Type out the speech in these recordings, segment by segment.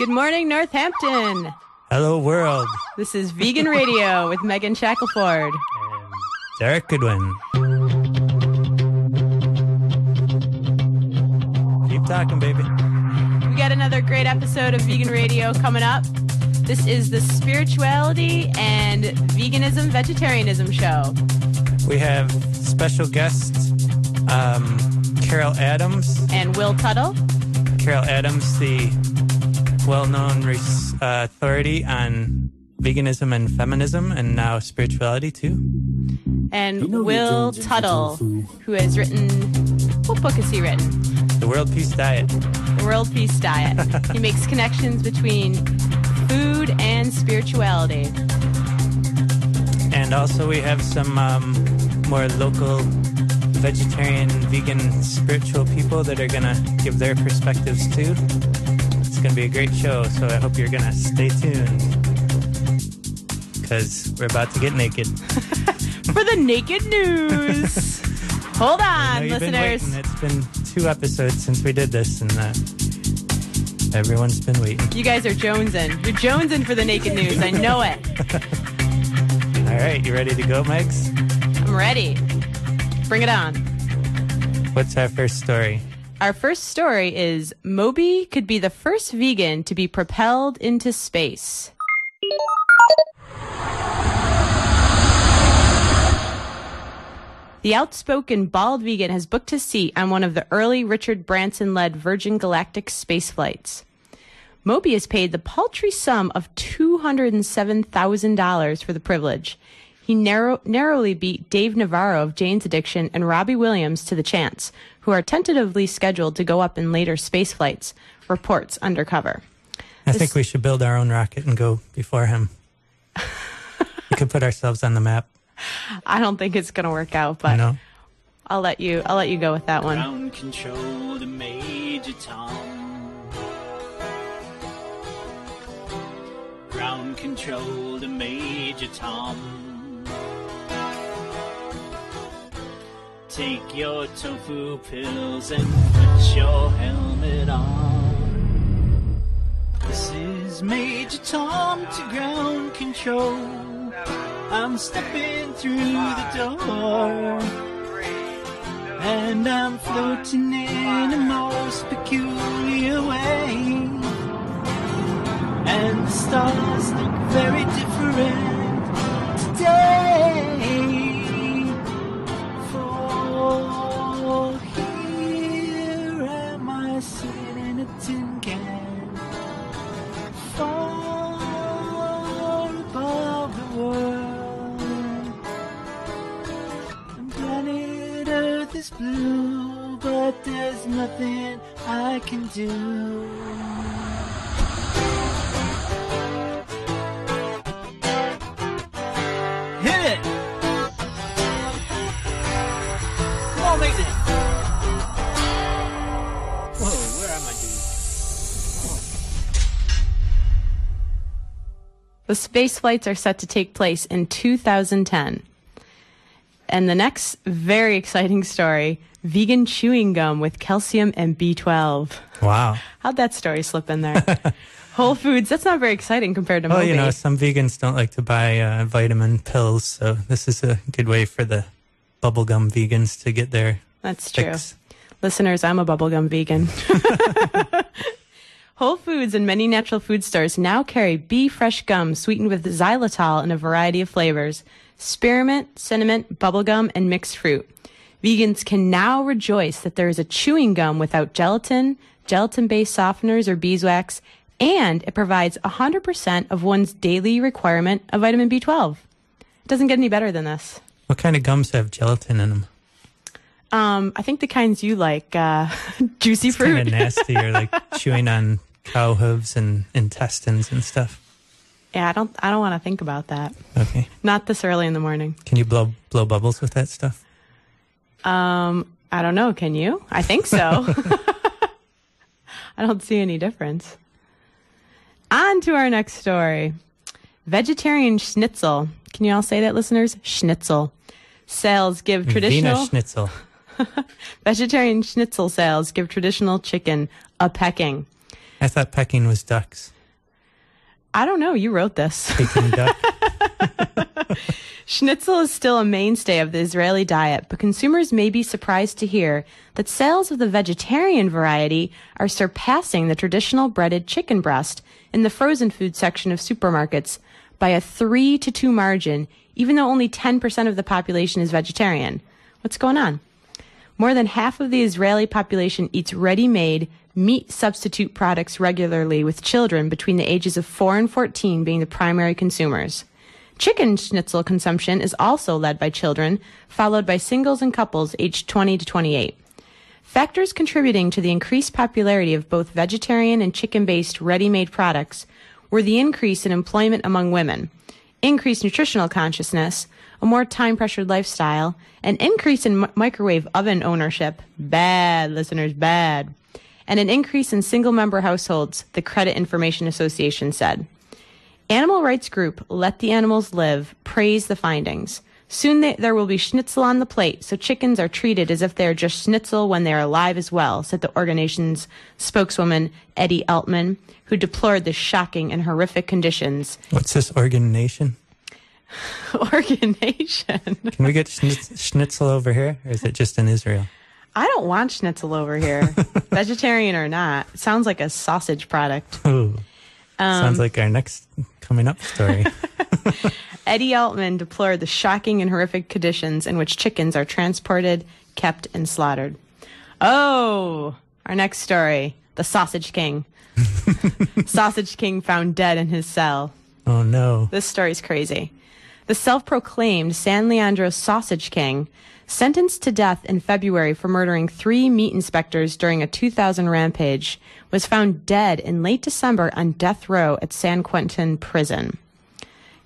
Good morning, Northampton. Hello, world. This is Vegan Radio with Megan Shackelford. And Derek Goodwin. Keep talking, baby. We got another great episode of Vegan Radio coming up. This is the spirituality and veganism, vegetarianism show. We have special guests, um, Carol Adams. And Will Tuttle. Carol Adams, the well-known res- uh, authority on veganism and feminism, and now spirituality too. And Will Tuttle, who has written what book has he written? The World Peace Diet. The World Peace Diet. he makes connections between food and spirituality. And also, we have some um, more local vegetarian, vegan, spiritual people that are going to give their perspectives too. It's going to be a great show, so I hope you're going to stay tuned because we're about to get naked. For the naked news. Hold on, you've been listeners. It's been two episodes since we did this, and uh, everyone's been waiting. You guys are jonesing. You're jonesing for the naked news. I know it. All right, you ready to go, Megs? I'm ready. Bring it on. What's our first story? Our first story is Moby could be the first vegan to be propelled into space. The outspoken bald vegan has booked his seat on one of the early Richard Branson led Virgin Galactic space flights. Moby has paid the paltry sum of $207,000 for the privilege. He narrow, narrowly beat Dave Navarro of Jane's Addiction and Robbie Williams to the chance, who are tentatively scheduled to go up in later space flights, reports undercover. I This- think we should build our own rocket and go before him. we could put ourselves on the map. I don't think it's going to work out, but know, I'll let you I'll let you go with that one. Ground control to Major Tom. Ground control to Major Tom. Take your tofu pills and put your helmet on. This is Major Tom to ground control. I'm stepping through the door. And I'm floating in a most peculiar way. And the stars look very different today. Space flights are set to take place in 2010. And the next very exciting story vegan chewing gum with calcium and B12. wow. How'd that story slip in there? Whole Foods, that's not very exciting compared to Well, Moby. you know, some vegans don't like to buy uh, vitamin pills, so this is a good way for the bubblegum vegans to get their that's true. fix. Listeners, I'm a bubblegum vegan. Whole Foods and many natural food stores now carry Bee Fresh gum sweetened with xylitol in a variety of flavors spearmint, cinnamon, bubblegum, and mixed fruit. Vegans can now rejoice that there is a chewing gum without gelatin, gelatin based softeners, or beeswax, and it provides 100% of one's daily requirement of vitamin B12. It doesn't get any better than this. What kind of gums have gelatin in them? Um, I think the kinds you like, uh, juicy fruit. Kind of nasty, or like chewing on cow hooves and intestines and stuff. Yeah, I don't. I don't want to think about that. Okay. Not this early in the morning. Can you blow blow bubbles with that stuff? Um, I don't know. Can you? I think so. I don't see any difference. On to our next story. Vegetarian schnitzel. Can you all say that, listeners? Schnitzel. Sales give traditional Wiener Schnitzel. vegetarian schnitzel sales give traditional chicken a pecking. I thought pecking was ducks. I don't know. You wrote this. Schnitzel is still a mainstay of the Israeli diet, but consumers may be surprised to hear that sales of the vegetarian variety are surpassing the traditional breaded chicken breast in the frozen food section of supermarkets by a 3 to 2 margin, even though only 10% of the population is vegetarian. What's going on? More than half of the Israeli population eats ready made meat substitute products regularly, with children between the ages of 4 and 14 being the primary consumers. Chicken schnitzel consumption is also led by children, followed by singles and couples aged 20 to 28. Factors contributing to the increased popularity of both vegetarian and chicken based ready made products were the increase in employment among women, increased nutritional consciousness, a more time pressured lifestyle, an increase in mi- microwave oven ownership, bad listeners, bad, and an increase in single member households, the Credit Information Association said. Animal rights group Let the Animals Live praised the findings. Soon they, there will be schnitzel on the plate, so chickens are treated as if they are just schnitzel when they are alive as well, said the organization's spokeswoman, Etti Altman, who deplored the shocking and horrific conditions. What's this organ nation? Organization. Can we get schnitzel over here, or is it just in Israel? I don't want schnitzel over here, vegetarian or not. It sounds like a sausage product. Ooh. Um, Sounds like our next coming up story. Etti Altman deplored the shocking and horrific conditions in which chickens are transported, kept, and slaughtered. Oh, our next story the Sausage King. Sausage King found dead in his cell. oh no. This story's crazy. The self proclaimed San Leandro Sausage King, sentenced to death in February for murdering three meat inspectors during a 2000 rampage, was found dead in late December on death row at San Quentin Prison.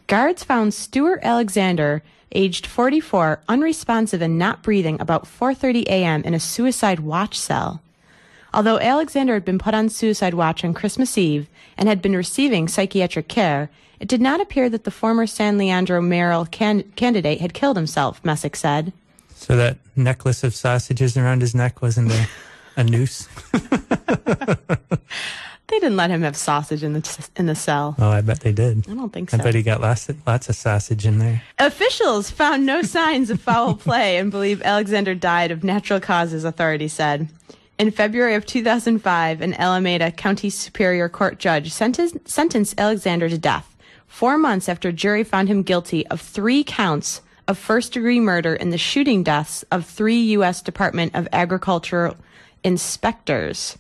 Guards found Stuart Alexander, aged 44, unresponsive and not breathing about 4:30 a.m. in a suicide watch cell. Although Alexander had been put on suicide watch on Christmas Eve and had been receiving psychiatric care, it did not appear that the former San Leandro mayoral can- candidate had killed himself, Messick said. So that necklace of sausages around his neck wasn't a, a noose? They didn't let him have sausage in the in the cell. Oh, I bet they did. I don't think I so. bet he got lots of, lots of sausage in there. Officials found no signs of foul play and believe Alexander died of natural causes, authorities said. In February of 2005, an Alameda County Superior Court judge sentenced, sentenced Alexander to death, four months after a jury found him guilty of three counts of first degree murder in the shooting deaths of three U.S. Department of Agriculture inspectors.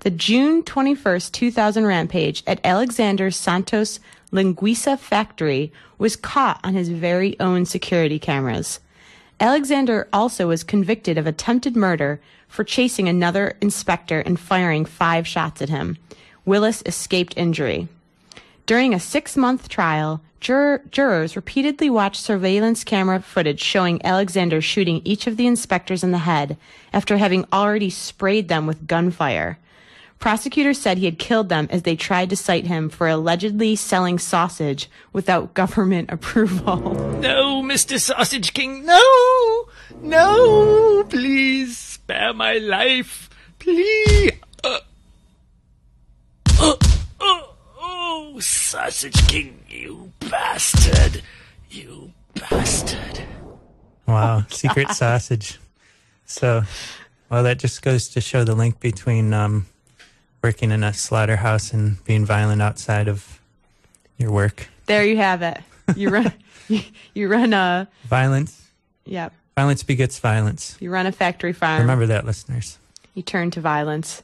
The June 21st, 2000 rampage at Alexander Santos Linguiça factory was caught on his very own security cameras. Alexander also was convicted of attempted murder for chasing another inspector and firing five shots at him. Willis escaped injury. During a six month trial, juror, jurors repeatedly watched surveillance camera footage showing Alexander shooting each of the inspectors in the head after having already sprayed them with gunfire. Prosecutors said he had killed them as they tried to cite him for allegedly selling sausage without government approval. No, Mr. Sausage King, no! No! Please spare my life. Please. Sausage King, you bastard. You bastard. Wow, secret sausage. So, well, that just goes to show the link between um, working in a slaughterhouse and being violent outside of your work. There you have it. You run, you, you run a, Violence, Yep. violence begets violence. you run a factory farm. Remember that, listeners. You turn to violence.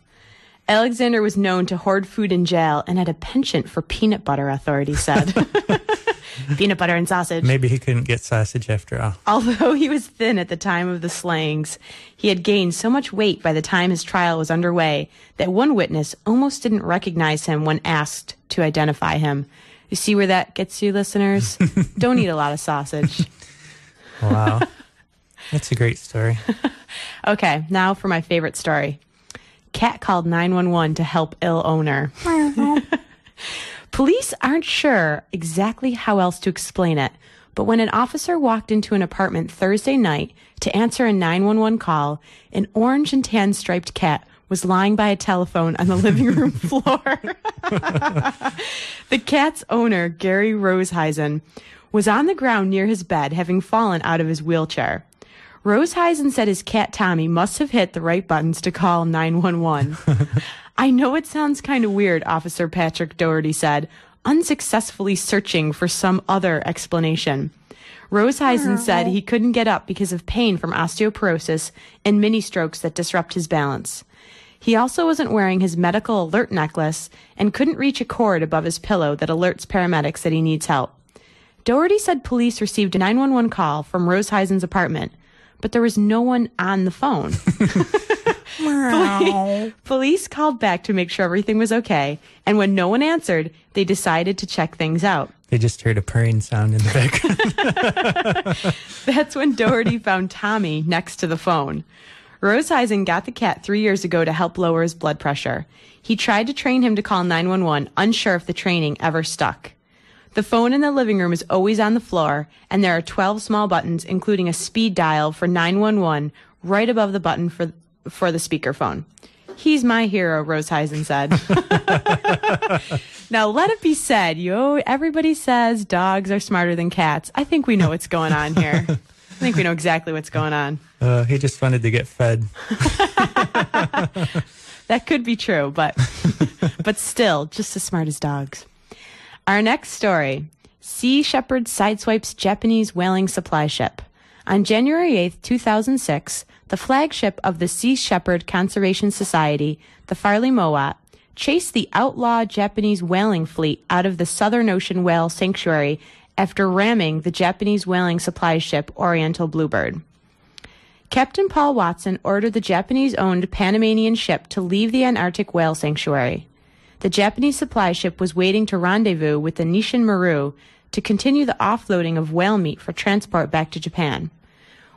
Alexander was known to hoard food in jail and had a penchant for peanut butter, authorities said. peanut butter and sausage. Maybe he couldn't get sausage after all. Although he was thin at the time of the slayings, he had gained so much weight by the time his trial was underway that one witness almost didn't recognize him when asked to identify him. You see where that gets you, listeners? Don't eat a lot of sausage. Wow. That's a great story. Okay, now for my favorite story. Cat called 911 to help ill owner. Police aren't sure exactly how else to explain it, but when an officer walked into an apartment Thursday night to answer a 911 call, an orange and tan striped cat was lying by a telephone on the living room floor. the cat's owner, Gary Rosheisen, was on the ground near his bed, having fallen out of his wheelchair. Rosheisen said his cat Tommy must have hit the right buttons to call 911. I know it sounds kind of weird, Officer Patrick Doherty said, unsuccessfully searching for some other explanation. Rose Rosheisen said he couldn't get up because of pain from osteoporosis and mini strokes that disrupt his balance. He also wasn't wearing his medical alert necklace and couldn't reach a cord above his pillow that alerts paramedics that he needs help. Doherty said police received a 911 call from Rose Rosheisen's apartment, but there was no one on the phone. Poli- Police called back to make sure everything was okay, and when no one answered, they decided to check things out. They just heard a purring sound in the background. That's when Doherty found Tommy next to the phone. Rosheisen got the cat three years ago to help lower his blood pressure. He tried to train him to call 911, unsure if the training ever stuck. The phone in the living room is always on the floor, and there are 12 small buttons, including a speed dial for 911, right above the button for, for the speakerphone. He's my hero, Rosheisen said. now, let it be said, yo, everybody says dogs are smarter than cats. I think we know what's going on here. I think we know exactly what's going on. uh, he just wanted to get fed. That could be true, but but still, just as smart as dogs. Our next story: Sea Shepherd sideswipes Japanese whaling supply ship. On January 8th, 2006, the flagship of the Sea Shepherd Conservation Society, the Farley Mowat, chased the outlaw Japanese whaling fleet out of the Southern Ocean Whale Sanctuary after ramming the Japanese whaling supply ship Oriental Bluebird. Captain Paul Watson ordered the Japanese owned Panamanian ship to leave the Antarctic whale sanctuary. The Japanese supply ship was waiting to rendezvous with the Nisshin Maru to continue the offloading of whale meat for transport back to Japan.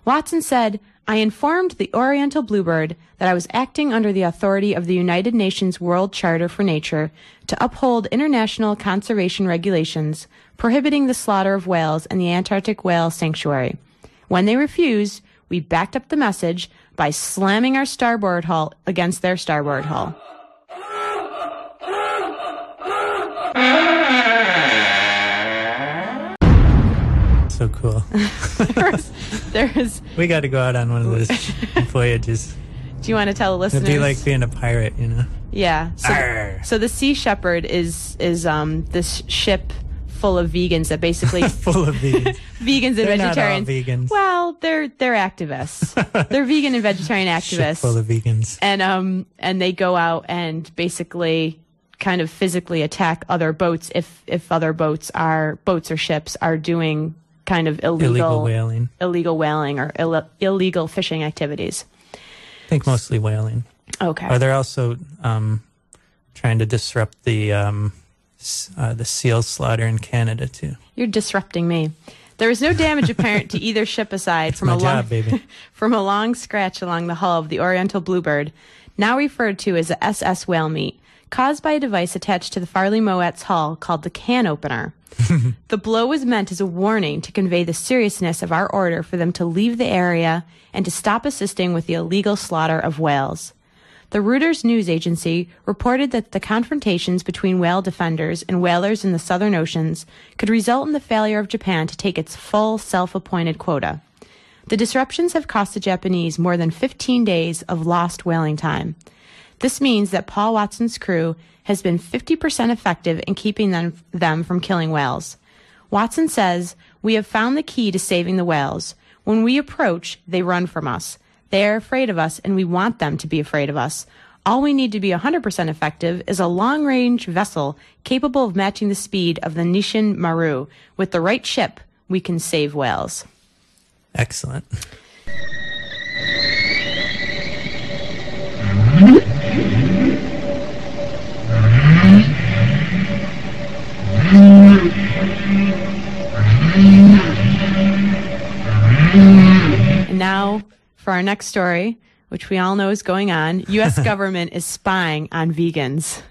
Watson said, I informed the Oriental Bluebird that I was acting under the authority of the United Nations World Charter for Nature to uphold international conservation regulations prohibiting the slaughter of whales in the Antarctic whale sanctuary. When they refused, we backed up the message by slamming our starboard hull against their starboard hull. So cool. There is. We got to go out on one of those voyages. Do you want to tell the listeners? It'd be like being a pirate, you know? Yeah. So, so the Sea Shepherd is is um this ship full of vegans that basically Full of vegans. vegans and They're vegetarians. vegans. Well, they're they're activists. they're vegan and vegetarian Ship activists. full of vegans. and um and they go out and basically kind of physically attack other boats if if other boats are boats or ships are doing kind of illegal Illegal whaling. illegal whaling or Ill- illegal fishing activities. I think mostly whaling. Okay. Are they also um, trying to disrupt the um, uh, the seal slaughter in Canada too? You're disrupting me. There was no damage apparent to either ship aside from a long job, baby. from a long scratch along the hull of the Oriental Bluebird, now referred to as the SS whale meat, caused by a device attached to the Farley Mowat's hull called the can opener. the blow was meant as a warning to convey the seriousness of our order for them to leave the area and to stop assisting with the illegal slaughter of whales. The Reuters news agency reported that the confrontations between whale defenders and whalers in the southern oceans could result in the failure of Japan to take its full self-appointed quota. The disruptions have cost the Japanese more than 15 days of lost whaling time. This means that Paul Watson's crew has been 50% effective in keeping them, them from killing whales. Watson says, We have found the key to saving the whales. When we approach, they run from us. They are afraid of us, and we want them to be afraid of us. All we need to be 100% effective is a long range vessel capable of matching the speed of the Nisshin Maru. With the right ship, we can save whales. Excellent. And now for our next story, which we all know is going on. U.S. government is spying on vegans.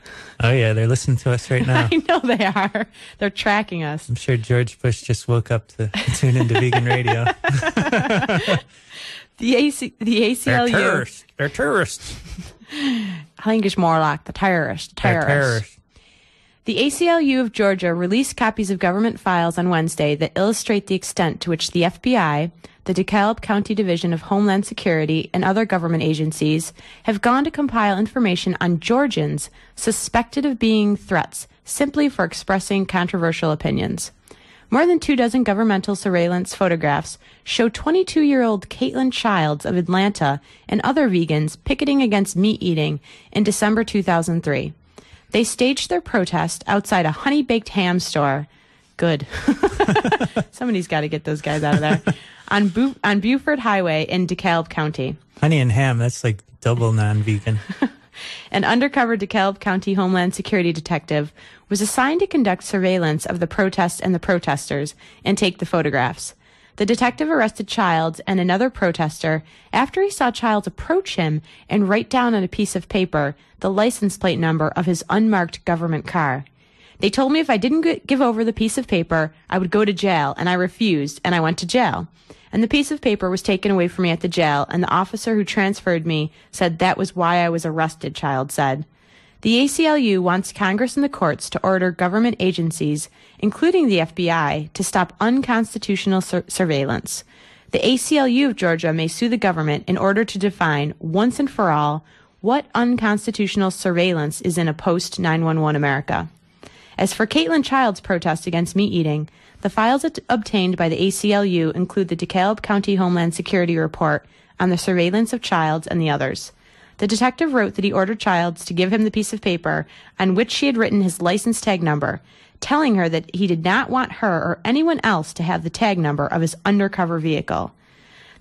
Oh yeah, they're listening to us right now. I know they are. They're tracking us. I'm sure George Bush just woke up to tune into vegan radio. The AC, the They're ACLU, terrorists. They're terrorists. I think it's more like the terrorist. They're Terrorist. The ACLU of Georgia released copies of government files on Wednesday that illustrate the extent to which the FBI, the DeKalb County Division of Homeland Security, and other government agencies have gone to compile information on Georgians suspected of being threats simply for expressing controversial opinions. More than two dozen governmental surveillance photographs show 22 year old Caitlin Childs of Atlanta and other vegans picketing against meat eating in December 2003. They staged their protest outside a honey baked ham store. Good. Somebody's got to get those guys out of there. on, Bu- on Buford Highway in DeKalb County. Honey and ham, that's like double non vegan. An undercover DeKalb County Homeland Security detective was assigned to conduct surveillance of the protests and the protesters and take the photographs. The detective arrested Childs and another protester after he saw Childs approach him and write down on a piece of paper the license plate number of his unmarked government car. They told me if I didn't give over the piece of paper, I would go to jail, and I refused, and I went to jail. And the piece of paper was taken away from me at the jail, and the officer who transferred me said that was why I was arrested, Child said. The ACLU wants Congress and the courts to order government agencies, including the FBI, to stop unconstitutional sur- surveillance. The ACLU of Georgia may sue the government in order to define, once and for all, what unconstitutional surveillance is in a post 911 America. As for Caitlin Child's protest against meat eating, the files it- obtained by the ACLU include the DeKalb County Homeland Security report on the surveillance of Childs and the others. The detective wrote that he ordered Childs to give him the piece of paper on which she had written his license tag number, telling her that he did not want her or anyone else to have the tag number of his undercover vehicle.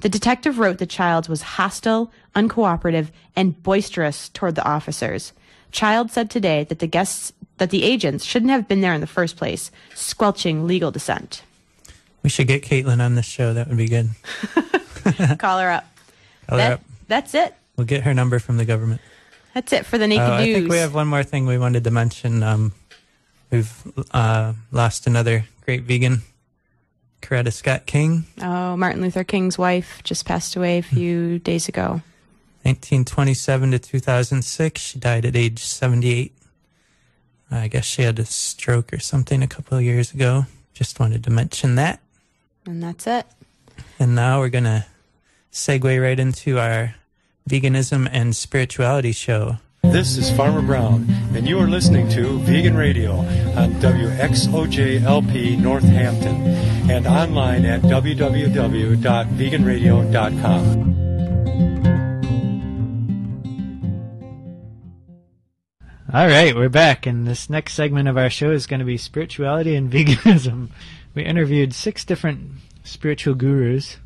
The detective wrote that Childs was hostile, uncooperative, and boisterous toward the officers. Child said today that the guests that the agents shouldn't have been there in the first place, squelching legal dissent. We should get Caitlin on this show. That would be good. Call her up. Call her up. That's it. We'll get her number from the government. That's it for the naked Uh, I think we have one more thing we wanted to mention. Um, we've uh, lost another great vegan, Coretta Scott King, oh, Martin Luther King's wife just passed away a few days ago. 1927 to 2006. She died at age 78. I guess she had a stroke or something a couple of years ago. Just wanted to mention that. And that's it. And now we're going to segue right into our veganism and spirituality show. This is Farmer Brown, and you are listening to Vegan Radio on WXOJLP Northampton and online at www.veganradio.com. All right, we're back, and this next segment of our show is going to be spirituality and veganism. We interviewed six different spiritual gurus,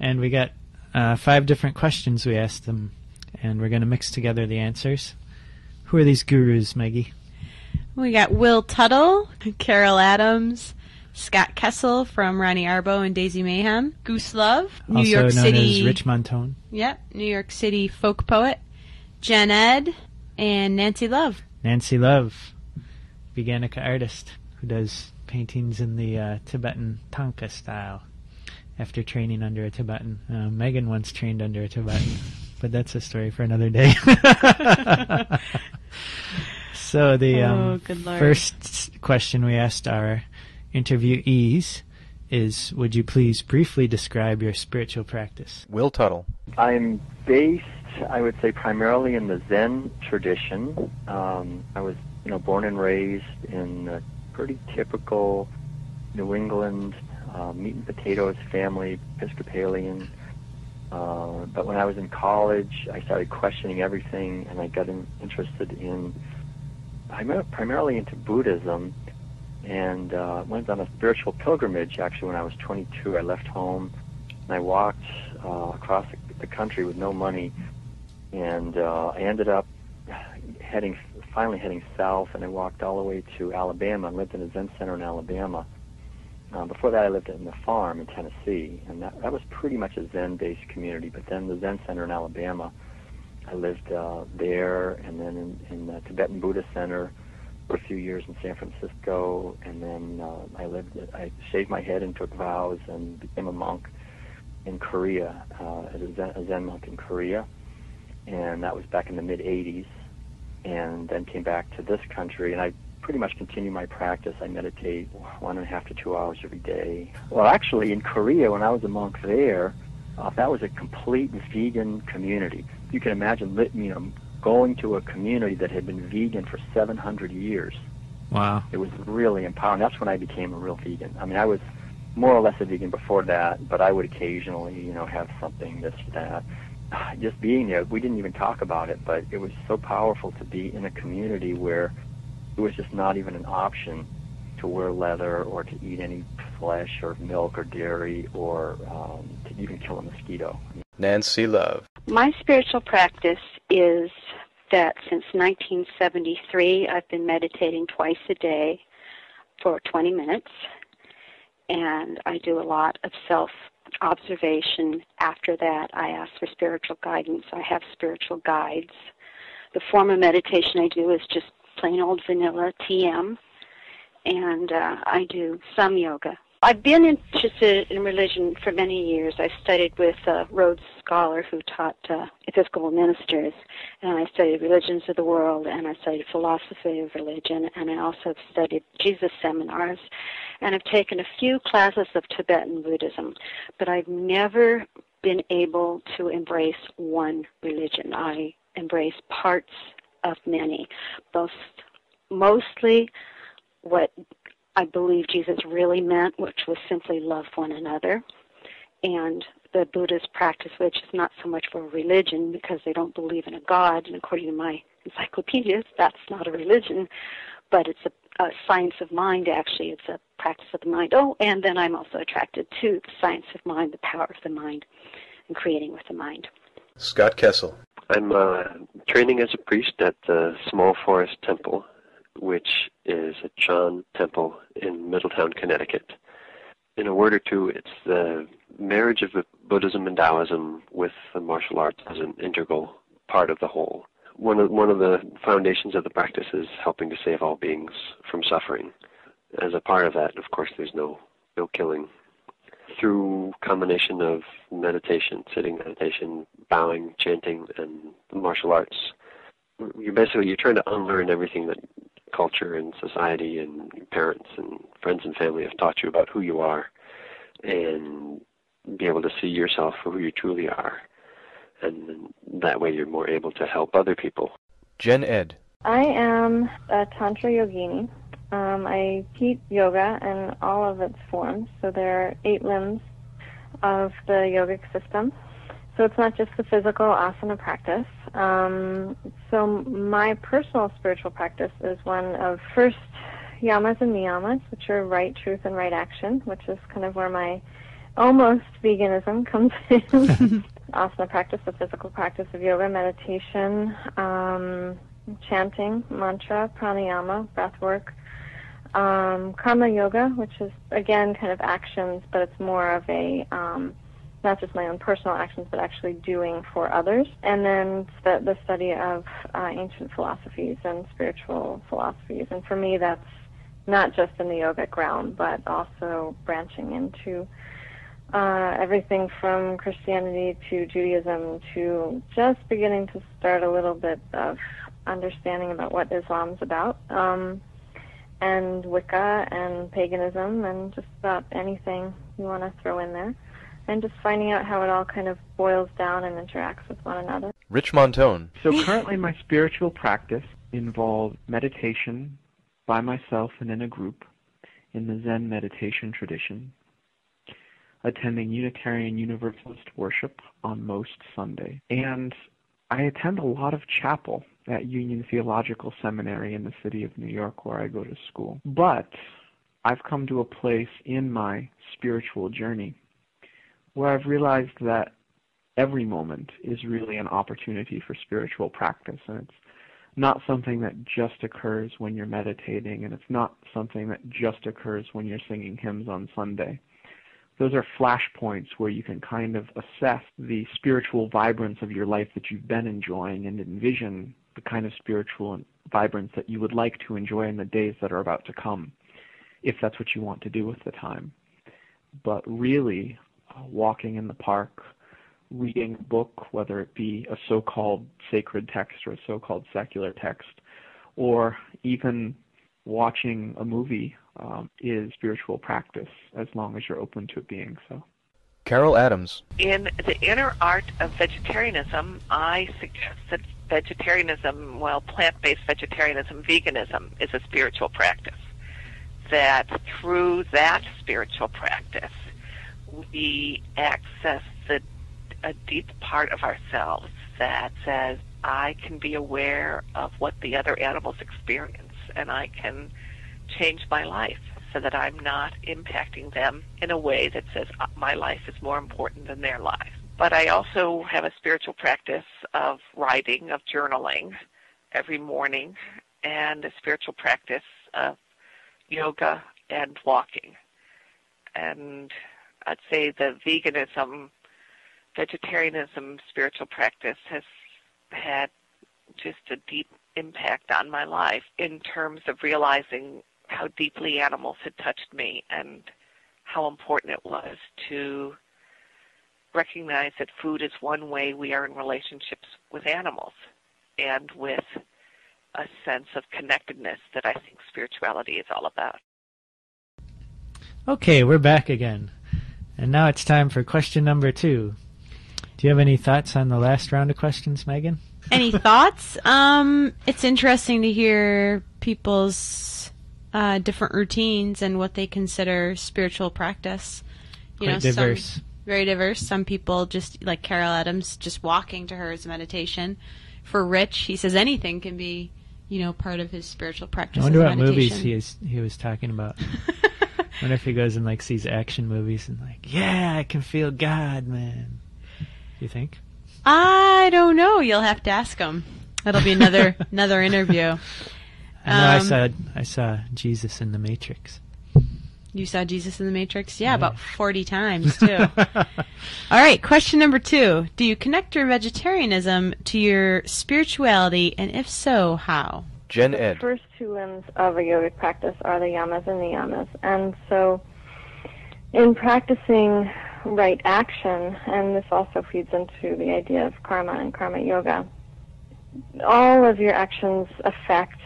and we got uh, five different questions we asked them, and we're going to mix together the answers. Who are these gurus, Maggie? We got Will Tuttle, Carol Adams, Scott Kessel from Ronnie Arbo and Daisy Mayhem, Goose Love, New also York known City. as Rich Montone. Yep, New York City folk poet, Jen Ed, and Nancy Love. Nancy Love, Veganica artist who does paintings in the uh, Tibetan Tanka style after training under a Tibetan. Uh, Megan once trained under a Tibetan, but that's a story for another day. so the um, Oh, first question we asked our interviewees is, would you please briefly describe your spiritual practice? Will Tuttle. I'm based, I would say, primarily in the Zen tradition. Um, I was, you know, born and raised in a pretty typical New England uh, meat and potatoes family, Episcopalian. Uh, but when I was in college, I started questioning everything, and I got in, interested in, I'm primarily into Buddhism, and uh, went on a spiritual pilgrimage. Actually, when I was 22, I left home and I walked uh, across the country with no money, and uh, I ended up heading, finally heading south, and I walked all the way to Alabama and lived in a Zen center in Alabama. Uh, before that, I lived in the farm in Tennessee, and that, that was pretty much a Zen-based community. But then the Zen center in Alabama, I lived uh, there, and then in, in the Tibetan Buddhist Center for a few years in San Francisco, and then uh, I lived. I shaved my head and took vows and became a monk in Korea, uh, as a Zen monk in Korea. And that was back in the mid 80s. And then came back to this country, and I pretty much continue my practice. I meditate one and a half to two hours every day. Well, actually, in Korea, when I was a monk there, uh, that was a complete vegan community. You can imagine, you know, going to a community that had been vegan for 700 years. Wow. It was really empowering. That's when I became a real vegan. I mean, I was more or less a vegan before that, but I would occasionally, you know, have something this or that. Just being there, we didn't even talk about it, but it was so powerful to be in a community where it was just not even an option to wear leather or to eat any flesh or milk or dairy or um, to even kill a mosquito. Nancy Love. My spiritual practice is that since 1973, I've been meditating twice a day for 20 minutes, and I do a lot of self observation. After that, I ask for spiritual guidance. I have spiritual guides. The form of meditation I do is just plain old vanilla TM, and uh, I do some yoga. I've been interested in religion for many years. I studied with a Rhodes Scholar who taught uh, Episcopal ministers, and I studied religions of the world, and I studied philosophy of religion, and I also studied Jesus seminars, and I've taken a few classes of Tibetan Buddhism, but I've never been able to embrace one religion. I embrace parts of many, both mostly what I believe Jesus really meant, which was simply love one another. And the Buddhist practice, which is not so much for a religion because they don't believe in a God, and according to my encyclopedias, that's not a religion, but it's a, a science of mind, actually. It's a practice of the mind. Oh, and then I'm also attracted to the science of mind, the power of the mind, and creating with the mind. Scott Kessel. I'm uh, training as a priest at the Small Forest Temple which is a Chan temple in Middletown, Connecticut. In a word or two, it's the marriage of Buddhism and Taoism with the martial arts as an integral part of the whole. One of one of the foundations of the practice is helping to save all beings from suffering. As a part of that, of course, there's no no killing. Through combination of meditation, sitting meditation, bowing, chanting, and martial arts, you're basically you're trying to unlearn everything that culture and society and parents and friends and family have taught you about who you are and be able to see yourself for who you truly are. And that way you're more able to help other people. Jen Ed. I am a Tantra Yogini. Um, I teach yoga in all of its forms. So there are eight limbs of the yogic system. So it's not just the physical asana practice. Um, so my personal spiritual practice is one of first yamas and niyamas, which are right truth and right action, which is kind of where my almost veganism comes in. asana practice, the physical practice of yoga, meditation, um, chanting, mantra, pranayama, breath work, um, karma yoga, which is again kind of actions, but it's more of a um, not just my own personal actions, but actually doing for others. And then the, study of uh, ancient philosophies and spiritual philosophies. And for me, that's not just in the yogic realm, but also branching into uh, everything from Christianity to Judaism to just beginning to start a little bit of understanding about what Islam's about. Um, and Wicca and paganism and just about anything you want to throw in there and just finding out how it all kind of boils down and interacts with one another. Rich Montone. So currently my spiritual practice involves meditation by myself and in a group in the Zen meditation tradition, attending Unitarian Universalist worship on most Sunday, and I attend a lot of chapel at Union Theological Seminary in the city of New York where I go to school. But I've come to a place in my spiritual journey where I've realized that every moment is really an opportunity for spiritual practice and it's not something that just occurs when you're meditating and it's not something that just occurs when you're singing hymns on Sunday. Those are flashpoints where you can kind of assess the spiritual vibrance of your life that you've been enjoying and envision the kind of spiritual vibrance that you would like to enjoy in the days that are about to come, if that's what you want to do with the time. But really, uh, walking in the park, reading a book, whether it be a so-called sacred text or a so-called secular text, or even watching a movie um, is spiritual practice as long as you're open to it being so. Carol Adams. In the inner art of vegetarianism, I suggest that vegetarianism, well, plant-based vegetarianism, veganism, is a spiritual practice. That through that spiritual practice, we access the, a deep part of ourselves that says, I can be aware of what the other animals experience, and I can change my life so that I'm not impacting them in a way that says uh, my life is more important than their life. But I also have a spiritual practice of writing, of journaling every morning, and a spiritual practice of yoga and walking. And I'd say the veganism, vegetarianism spiritual practice has had just a deep impact on my life in terms of realizing how deeply animals had touched me and how important it was to recognize that food is one way we are in relationships with animals and with a sense of connectedness that I think spirituality is all about. Okay, we're back again. And now it's time for question number two. Do you have any thoughts on the last round of questions, Megan? Any thoughts? Um, it's interesting to hear people's uh, different routines and what they consider spiritual practice. You Quite know, diverse. Some, very diverse. Some people just like Carol Adams, just walking to her is meditation. For Rich, he says anything can be, you know, part of his spiritual practice. I wonder what meditation. movies he is he was talking about. I wonder if he goes and like sees action movies and like, yeah, I can feel God, man. You think? I don't know. You'll have to ask him. That'll be another another interview. I know. Um, I saw I saw Jesus in the Matrix. You saw Jesus in the Matrix? Yeah, yeah. about 40 times, too. All right, question number two. Do you connect your vegetarianism to your spirituality, and if so, how? Jen Ed. The first two limbs of a yogic practice are the yamas and the niyamas. And so, in practicing right action, and this also feeds into the idea of karma and karma yoga, all of your actions affect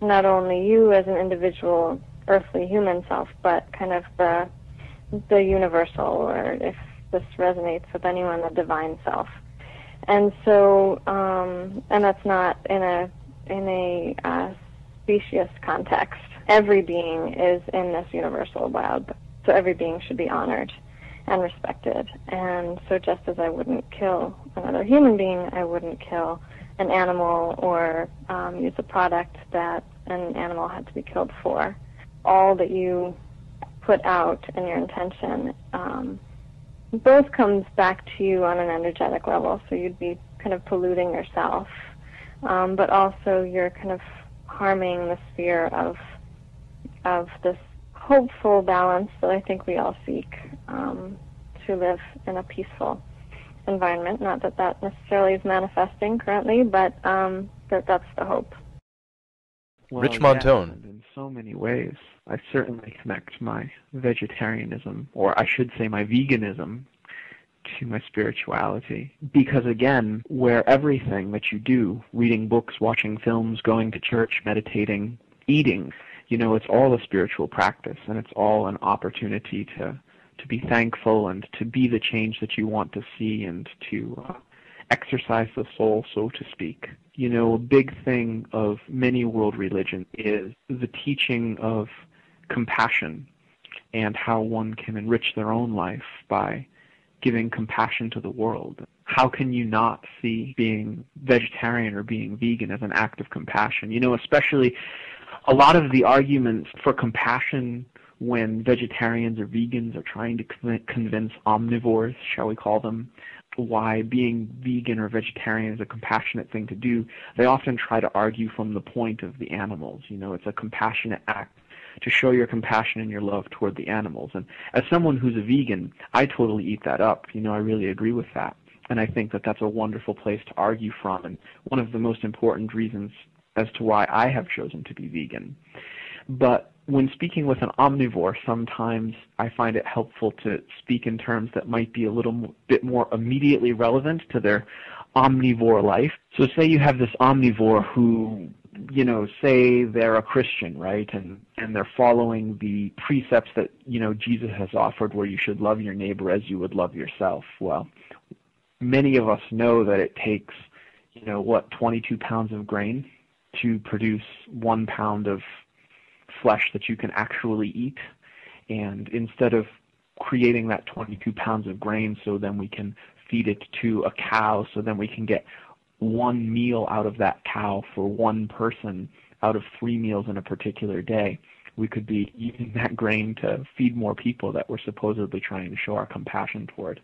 not only you as an individual earthly human self, but kind of the the universal, or if this resonates with anyone, the divine self. And so, um, and that's not in a in a uh, specious context. Every being is in this universal web, so every being should be honored and respected. And so, just as I wouldn't kill another human being, I wouldn't kill an animal or um, use a product that an animal had to be killed for. All that you put out and your intention um, both comes back to you on an energetic level. So you'd be kind of polluting yourself, um, but also you're kind of harming the sphere of of this hopeful balance that I think we all seek um, to live in a peaceful environment. Not that that necessarily is manifesting currently, but um, that that's the hope. Well, Rich Montone. in so many ways, I certainly connect my vegetarianism, or I should say my veganism, to my spirituality. Because again, where everything that you do, reading books, watching films, going to church, meditating, eating, you know, it's all a spiritual practice and it's all an opportunity to to be thankful and to be the change that you want to see and to uh, exercise the soul, so to speak. You know, a big thing of many world religions is the teaching of compassion and how one can enrich their own life by giving compassion to the world. How can you not see being vegetarian or being vegan as an act of compassion? You know, especially a lot of the arguments for compassion when vegetarians or vegans are trying to convince omnivores, shall we call them, why being vegan or vegetarian is a compassionate thing to do, they often try to argue from the point of the animals. You know, it's a compassionate act to show your compassion and your love toward the animals. And as someone who's a vegan, I totally eat that up. You know, I really agree with that. And I think that that's a wonderful place to argue from and one of the most important reasons as to why I have chosen to be vegan. But when speaking with an omnivore, sometimes I find it helpful to speak in terms that might be a little bit more immediately relevant to their omnivore life. So say you have this omnivore who, you know, say they're a Christian, right? And and they're following the precepts that, you know, Jesus has offered where you should love your neighbor as you would love yourself. Well, many of us know that it takes, you know, what, 22 pounds of grain to produce 1 pound of flesh that you can actually eat. And instead of creating that 22 pounds of grain so then we can feed it to a cow so then we can get one meal out of that cow for one person out of three meals in a particular day. We could be using that grain to feed more people that we're supposedly trying to show our compassion toward.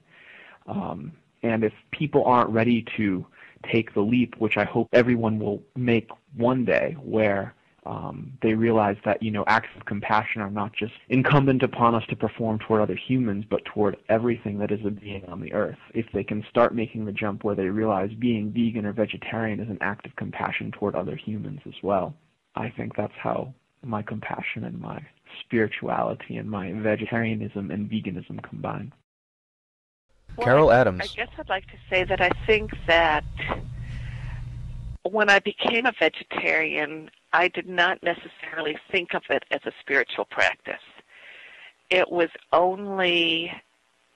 Um, and if people aren't ready to take the leap, which I hope everyone will make one day, where um, they realize that you know acts of compassion are not just incumbent upon us to perform toward other humans, but toward everything that is a being on the earth. If they can start making the jump where they realize being vegan or vegetarian is an act of compassion toward other humans as well, I think that's how my compassion and my spirituality and my vegetarianism and veganism combine. Well, Carol I, Adams. I guess I'd like to say that I think that when I became a vegetarian, I did not necessarily think of it as a spiritual practice. It was only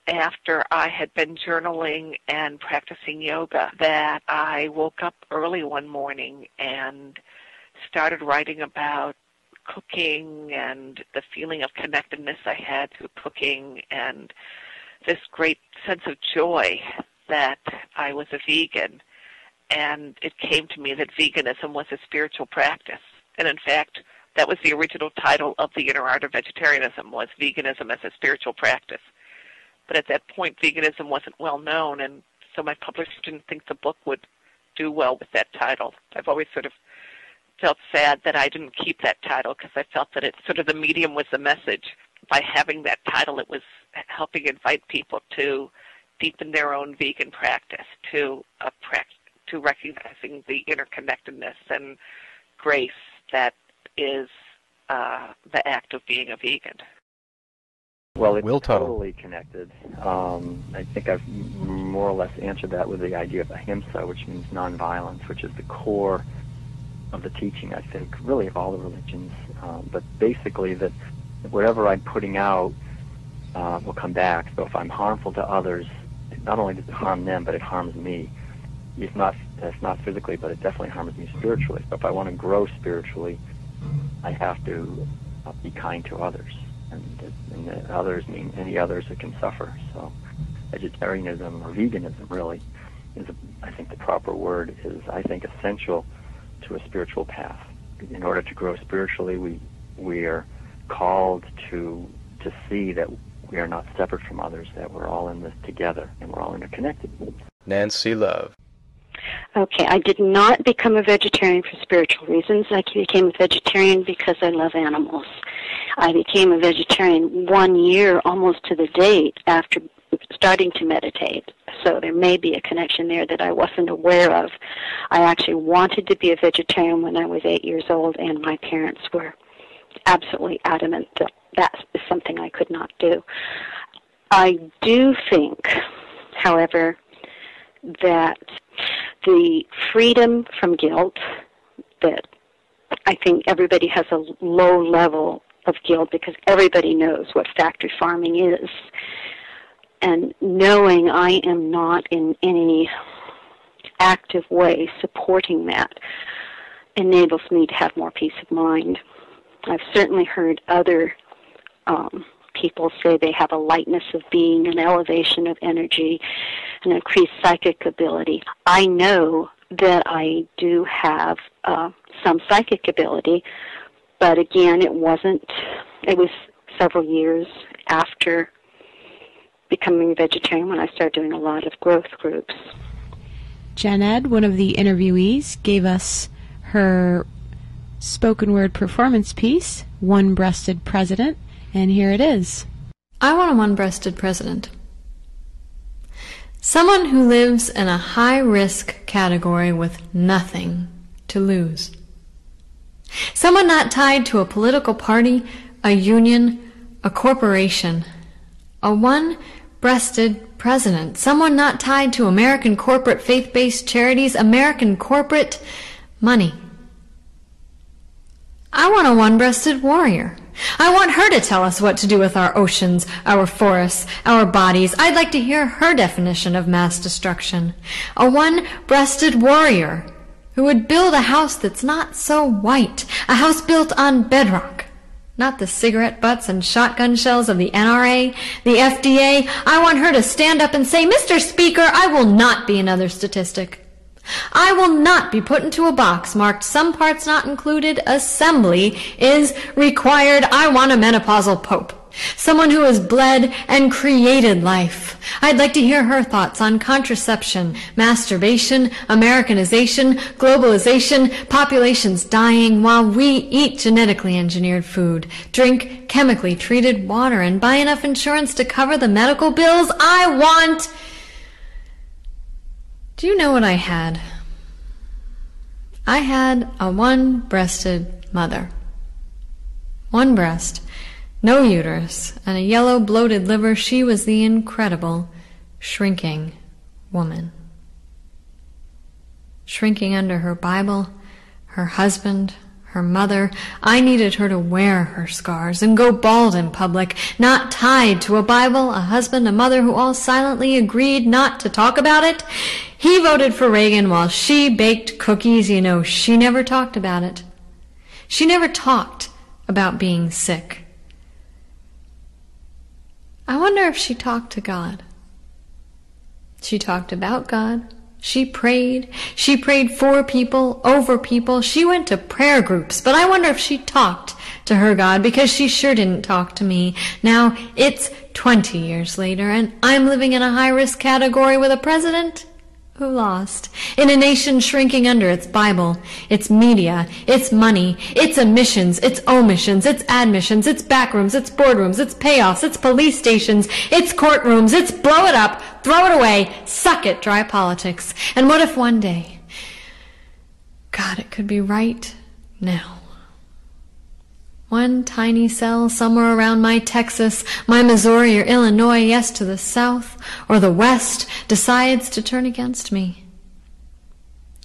after I had been journaling and practicing yoga that I woke up early one morning and started writing about cooking and the feeling of connectedness I had through cooking and this great sense of joy that I was a vegan and it came to me that veganism was a spiritual practice. And in fact, that was the original title of the Inner Art of Vegetarianism was veganism as a spiritual practice. But at that point, veganism wasn't well known, and so my publisher didn't think the book would do well with that title. I've always sort of felt sad that I didn't keep that title because I felt that it sort of the medium was the message. By having that title, it was helping invite people to deepen their own vegan practice, to a practice to recognizing the interconnectedness and grace that is uh, the act of being a vegan. Well, it's Will totally connected. Um, I think I've more or less answered that with the idea of ahimsa, which means nonviolence, which is the core of the teaching, I think, really of all the religions. Um, but basically, that whatever I'm putting out uh, will come back. So if I'm harmful to others, not only does it harm them, but it harms me. It's not it's not physically, but it definitely harms me spiritually. So if I want to grow spiritually, I have to uh, be kind to others, and, and the others mean any others that can suffer. So vegetarianism or veganism really is, I think, the proper word is I think essential to a spiritual path. In order to grow spiritually, we we are called to to see that we are not separate from others, that we're all in this together and we're all interconnected. Nancy Love. Okay, I did not become a vegetarian for spiritual reasons. I became a vegetarian because I love animals. I became a vegetarian one year almost to the date after starting to meditate. So there may be a connection there that I wasn't aware of. I actually wanted to be a vegetarian when I was eight years old, and my parents were absolutely adamant that that is something I could not do. I do think, however, that the freedom from guilt that I think everybody has a low level of guilt because everybody knows what factory farming is. And knowing I am not in any active way supporting that enables me to have more peace of mind. I've certainly heard other um, people say they have a lightness of being, an elevation of energy, an increased psychic ability. I know that I do have uh, some psychic ability, but again, it wasn't, it was several years after becoming a vegetarian when I started doing a lot of growth groups. Jen Ed, one of the interviewees, gave us her spoken word performance piece, One Breasted President, and here it is. I want a one breasted president. Someone who lives in a high risk category with nothing to lose. Someone not tied to a political party, a union, a corporation. A one-breasted president. Someone not tied to American corporate faith-based charities, American corporate money. I want a one-breasted warrior. I want her to tell us what to do with our oceans, our forests, our bodies. I'd like to hear her definition of mass destruction. A one-breasted warrior who would build a house that's not so white, a house built on bedrock. Not the cigarette butts and shotgun shells of the NRA, the FDA. I want her to stand up and say, Mr. Speaker, I will not be another statistic. I will not be put into a box marked some parts not included. Assembly is required. I want a menopausal pope. Someone who has bled and created life. I'd like to hear her thoughts on contraception, masturbation, Americanization, globalization, populations dying while we eat genetically engineered food, drink chemically treated water, and buy enough insurance to cover the medical bills. I want do you know what I had? I had a one breasted mother. One breast, no uterus, and a yellow bloated liver. She was the incredible, shrinking woman. Shrinking under her Bible, her husband, her mother. I needed her to wear her scars and go bald in public, not tied to a Bible, a husband, a mother who all silently agreed not to talk about it. He voted for Reagan while she baked cookies. You know, she never talked about it. She never talked about being sick. I wonder if she talked to God. She talked about God. She prayed. She prayed for people, over people. She went to prayer groups, but I wonder if she talked to her God because she sure didn't talk to me. Now, it's 20 years later and I'm living in a high risk category with a president who lost? In a nation shrinking under its Bible, its media, its money, its omissions, its omissions, its admissions, its backrooms, its boardrooms, its payoffs, its police stations, its courtrooms, its blow it up, throw it away, suck it, dry politics. And what if one day, God, it could be right now. One tiny cell somewhere around my Texas, my Missouri or Illinois, yes, to the south or the west, decides to turn against me.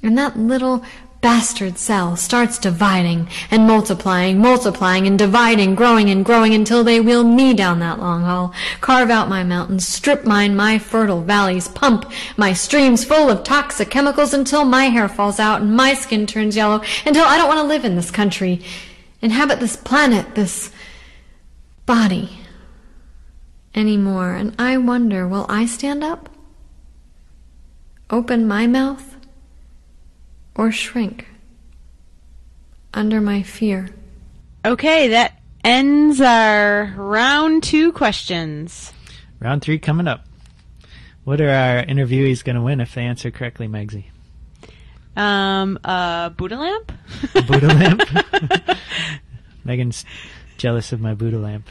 And that little bastard cell starts dividing and multiplying, multiplying and dividing, growing and growing until they wheel me down that long haul, carve out my mountains, strip mine my fertile valleys, pump my streams full of toxic chemicals until my hair falls out and my skin turns yellow, until I don't want to live in this country inhabit this planet, this body anymore. And I wonder, will I stand up? Open my mouth? Or shrink under my fear? Okay, that ends our round two questions. Round three coming up. What are our interviewees going to win if they answer correctly, Megsy? Um, a Buddha lamp? A Buddha lamp? Megan's jealous of my Buddha lamp.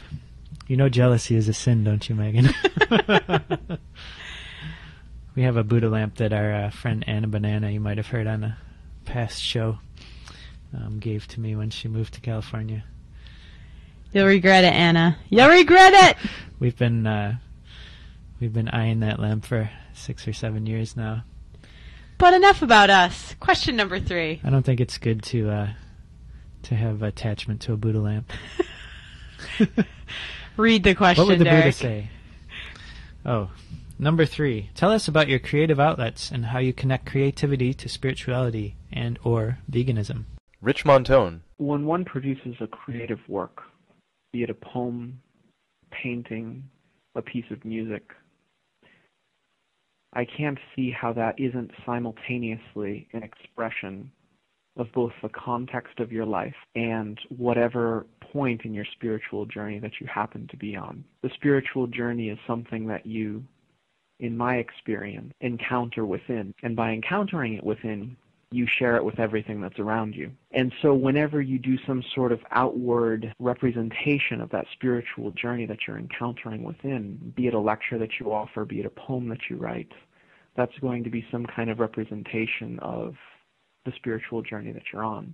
You know jealousy is a sin, don't you, Megan? we have a Buddha lamp that our uh, friend Anna Banana, you might have heard on a past show, um, gave to me when she moved to California. You'll regret it, Anna. You'll regret it. we've been uh, we've been eyeing that lamp for six or seven years now. But enough about us. Question number three. I don't think it's good to uh, to have attachment to a Buddha lamp. Read the question. What would the Derek. Buddha say? Oh, number three. Tell us about your creative outlets and how you connect creativity to spirituality and or veganism. Rich Montone. When one produces a creative work, be it a poem, painting, a piece of music, I can't see how that isn't simultaneously an expression of both the context of your life and whatever point in your spiritual journey that you happen to be on. The spiritual journey is something that you, in my experience, encounter within. And by encountering it within, you share it with everything that's around you. And so whenever you do some sort of outward representation of that spiritual journey that you're encountering within, be it a lecture that you offer, be it a poem that you write, that's going to be some kind of representation of the spiritual journey that you're on.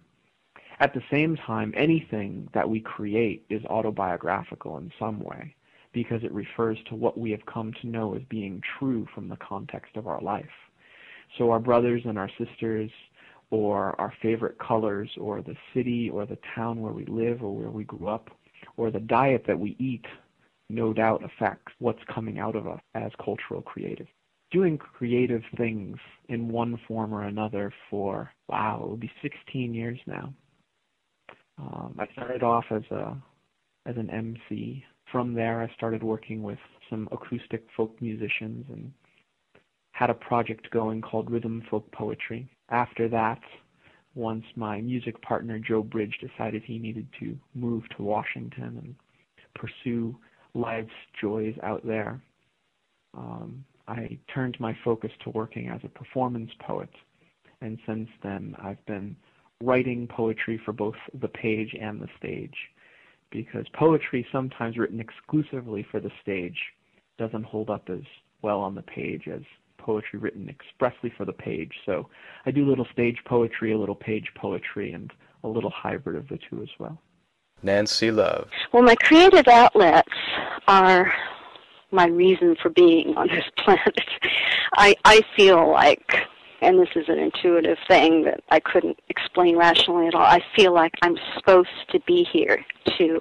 At the same time, anything that we create is autobiographical in some way because it refers to what we have come to know as being true from the context of our life. So our brothers and our sisters, or our favorite colors, or the city or the town where we live or where we grew up, or the diet that we eat, no doubt affects what's coming out of us as cultural creatives. Doing creative things in one form or another for, wow, it will be 16 years now. Um, I started off as a as an MC from there, I started working with some acoustic folk musicians and had a project going called Rhythm Folk Poetry. After that, once my music partner Joe Bridge decided he needed to move to Washington and pursue life's joys out there, um, I turned my focus to working as a performance poet. And since then, I've been writing poetry for both the page and the stage because poetry, sometimes written exclusively for the stage, doesn't hold up as well on the page as poetry written expressly for the page. So I do a little stage poetry, a little page poetry, and a little hybrid of the two as well. Nancy Love. Well, my creative outlets are my reason for being on this planet. I I feel like and this is an intuitive thing that I couldn't explain rationally at all. I feel like I'm supposed to be here to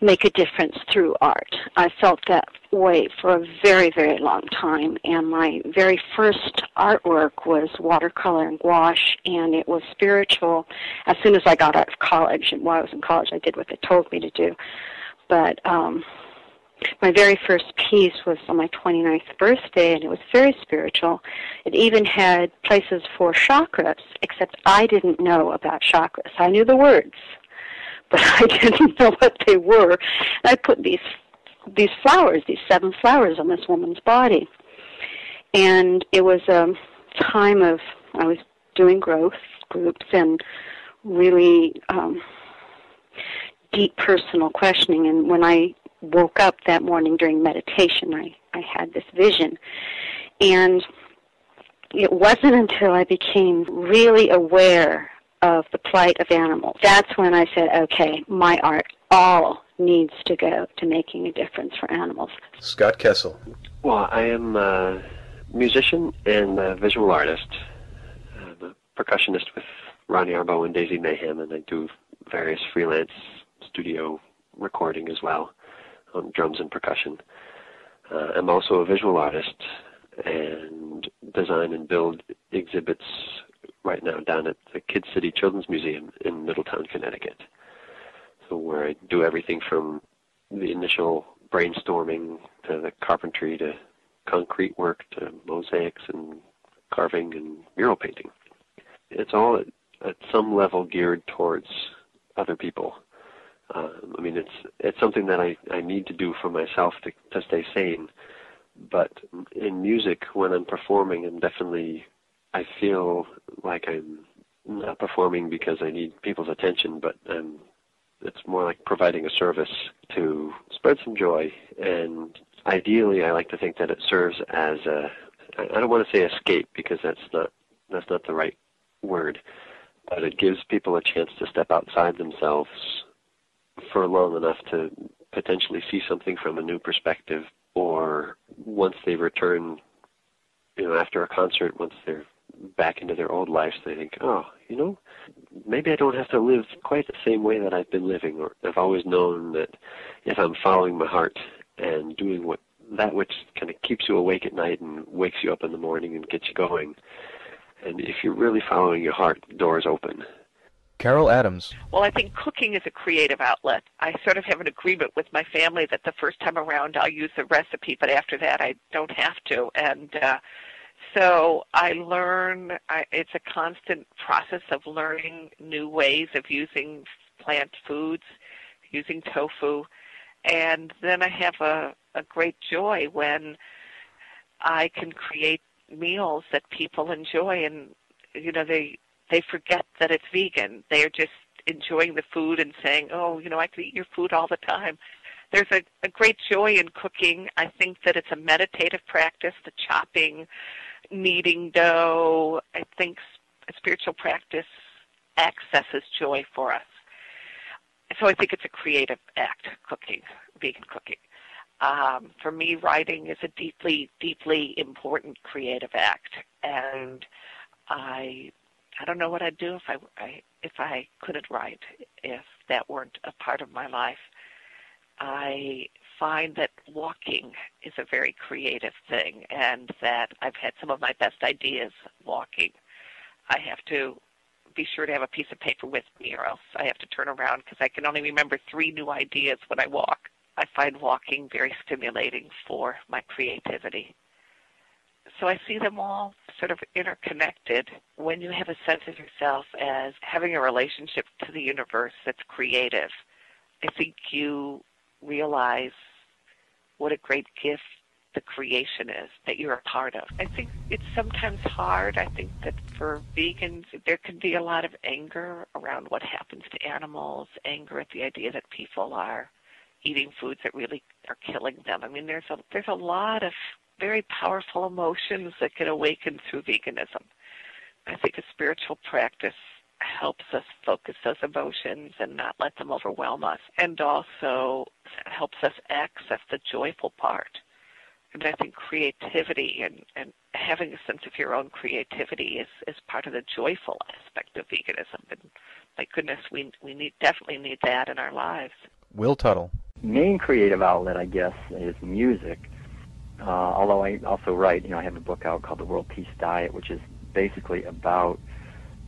make a difference through art. I felt that way for a very, very long time, and my very first artwork was watercolor and gouache, and it was spiritual. As soon as I got out of college, and while I was in college, I did what they told me to do. But um, my very first piece was on my 29th birthday, and it was very spiritual. It even had places for chakras, except I didn't know about chakras. I knew the words, but I didn't know what they were. And I put these these flowers, these seven flowers, on this woman's body, and it was a time of I was doing growth groups and really um, deep personal questioning. And when I woke up that morning during meditation, I, I had this vision. And it wasn't until I became really aware of the plight of animals. That's when I said, okay, my art all needs to go to making a difference for animals. Scott Kessel. Well, I am a musician and a visual artist. I'm a percussionist with Rani Arbo and Daisy Mayhem, and I do various freelance studio recording as well on drums and percussion. Uh, I'm also a visual artist and design and build exhibits right now down at the Kid City Children's Museum in Middletown, Connecticut. So where I do everything from the initial brainstorming to the carpentry to concrete work to mosaics and carving and mural painting. It's all at, at some level geared towards other people um, I mean, it's it's something that I I need to do for myself to to stay sane. But in music, when I'm performing, I'm definitely I feel like I'm not performing because I need people's attention, but um, it's more like providing a service to spread some joy. And ideally, I like to think that it serves as a I don't want to say escape because that's not that's not the right word, but it gives people a chance to step outside themselves for long enough to potentially see something from a new perspective or once they return you know after a concert once they're back into their old lives they think oh you know maybe i don't have to live quite the same way that i've been living or i've always known that if i'm following my heart and doing what that which kind of keeps you awake at night and wakes you up in the morning and gets you going and if you're really following your heart the doors open Carol Adams. Well, I think cooking is a creative outlet. I sort of have an agreement with my family that the first time around I'll use the recipe, but after that I don't have to. And uh, so I learn. I, it's a constant process of learning new ways of using plant foods, using tofu, and then I have a, a great joy when I can create meals that people enjoy and you know they they forget that it's vegan. They're just enjoying the food and saying, "Oh, you know, I could eat your food all the time." There's a, a great joy in cooking. I think that it's a meditative practice, the chopping, kneading dough. I think spiritual practice accesses joy for us. So I think it's a creative act, cooking, vegan cooking. Um, for me, writing is a deeply, deeply important creative act, and I, I don't know what I'd do if I, I if I couldn't write, if that weren't a part of my life. I find that walking is a very creative thing, and that I've had some of my best ideas walking. I have to be sure to have a piece of paper with me, or else I have to turn around because I can only remember three new ideas when I walk. I find walking very stimulating for my creativity. So I see them all sort of interconnected. When you have a sense of yourself as having a relationship to the universe that's creative, I think you realize what a great gift the creation is that you're a part of. I think it's sometimes hard. I think that for vegans, there can be a lot of anger around what happens to animals, anger at the idea that people are eating foods that really are killing them. I mean, there's a there's a lot of very powerful emotions that can awaken through veganism. I think a spiritual practice helps us focus those emotions and not let them overwhelm us, and also helps us access the joyful part. And I think creativity and, and having a sense of your own creativity is, is part of the joyful aspect of veganism. And my goodness, we we need definitely need that in our lives. Will Tuttle. Main creative outlet, I guess, is music. Uh, although I also write, you know, I have a book out called The World Peace Diet, which is basically about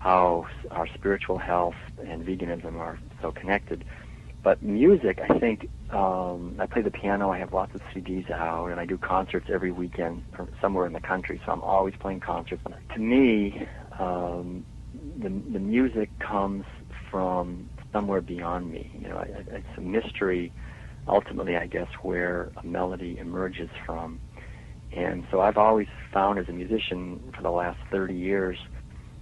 how our spiritual health and veganism are so connected. But music, I think, um, I play the piano. I have lots of CDs out, and I do concerts every weekend somewhere in the country. So I'm always playing concerts. To me, um, the the music comes from somewhere beyond me. You know, it's a mystery. Ultimately, I guess where a melody emerges from. And so I've always found as a musician for the last 30 years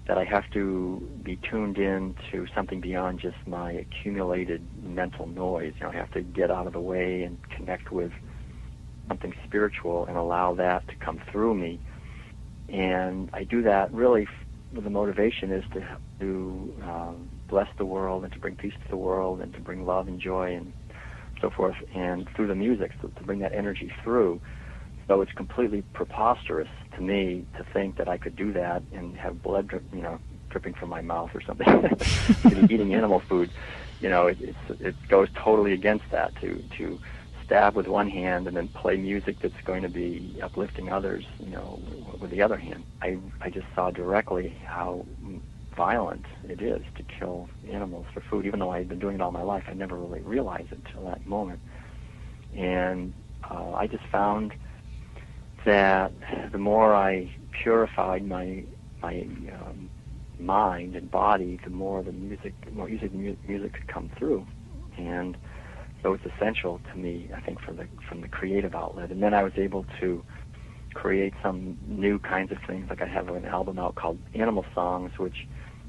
that I have to be tuned in to something beyond just my accumulated mental noise. You know, I have to get out of the way and connect with something spiritual and allow that to come through me. And I do that really with the motivation is to to um, bless the world and to bring peace to the world and to bring love and joy and so forth. And through the music, so to bring that energy through. So it's completely preposterous to me to think that I could do that and have blood, drip, you know, dripping from my mouth or something. eating animal food, you know, it, it goes totally against that. To to stab with one hand and then play music that's going to be uplifting others, you know, with the other hand. I I just saw directly how violent it is to kill animals for food. Even though I had been doing it all my life, I never really realized it until that moment. And uh, I just found that the more I purified my my um, mind and body, the more the music, the more easily the mu- music could come through, and so it's essential to me. I think from the from the creative outlet, and then I was able to create some new kinds of things. Like I have an album out called Animal Songs, which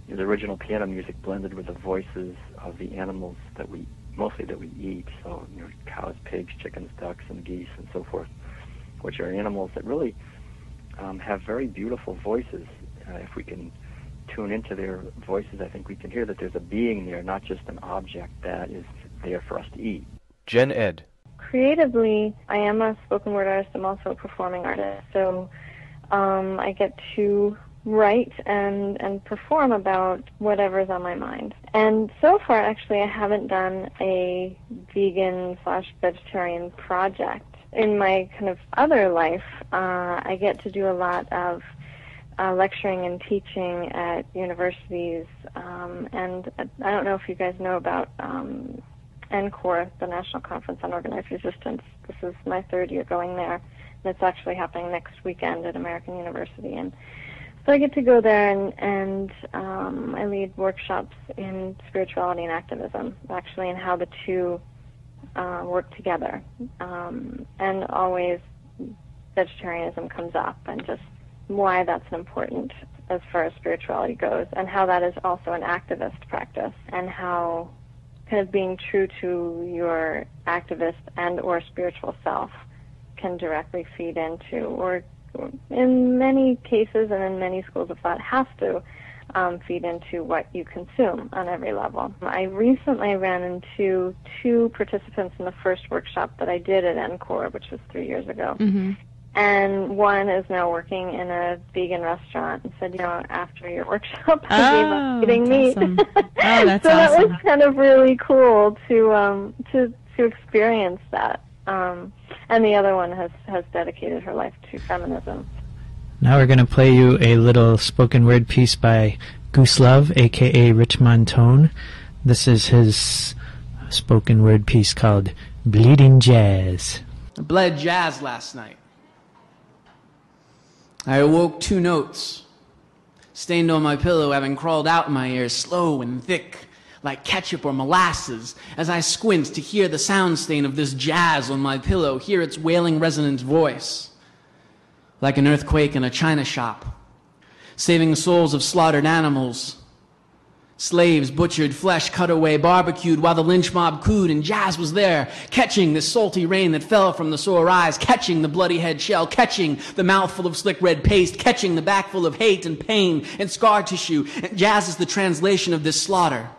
is original piano music blended with the voices of the animals that we mostly that we eat. So you know, cows, pigs, chickens, ducks, and geese, and so forth which are animals that really um, have very beautiful voices. Uh, if we can tune into their voices, I think we can hear that there's a being there, not just an object that is there for us to eat. Jen Ed. Creatively, I am a spoken word artist. I'm also a performing artist. So um, I get to write and and perform about whatever's on my mind. And so far, actually, I haven't done a vegan slash vegetarian project in my kind of other life, uh, I get to do a lot of uh, lecturing and teaching at universities. Um, and I don't know if you guys know about um, NCOR, the National Conference on Organized Resistance. This is my third year going there, and it's actually happening next weekend at American University. And so I get to go there and, and um, I lead workshops in spirituality and activism, actually, and how the two uh, work together. Um, and always vegetarianism comes up and just why that's important as far as spirituality goes and how that is also an activist practice and how kind of being true to your activist and or spiritual self can directly feed into or in many cases and in many schools of thought has to um, feed into what you consume on every level. I recently ran into two participants in the first workshop that I did at NCOR, which was three years ago. Mm-hmm. And one is now working in a vegan restaurant and said, you know, after your workshop, I Oh, gave up eating meat. awesome. Oh, that's so that was kind of really cool to um, to to experience that. Um, and the other one has has dedicated her life to feminism. Now we're going to play you a little spoken word piece by Goose Love, aka Rich Montone. This is his spoken word piece called Bleeding Jazz. I bled jazz last night. I awoke two notes, stained on my pillow, having crawled out in my ears, slow and thick, like ketchup or molasses, as I squint to hear the sound stain of this jazz on my pillow, hear its wailing resonant voice, like an earthquake in a china shop, saving souls of slaughtered animals. Slaves butchered, flesh cut away, barbecued while the lynch mob cooed, and Jazz was there, catching the salty rain that fell from the sore eyes, catching the bloody head shell, catching the mouthful of slick red paste, catching the back full of hate and pain and scar tissue. And Jazz is the translation of this slaughter.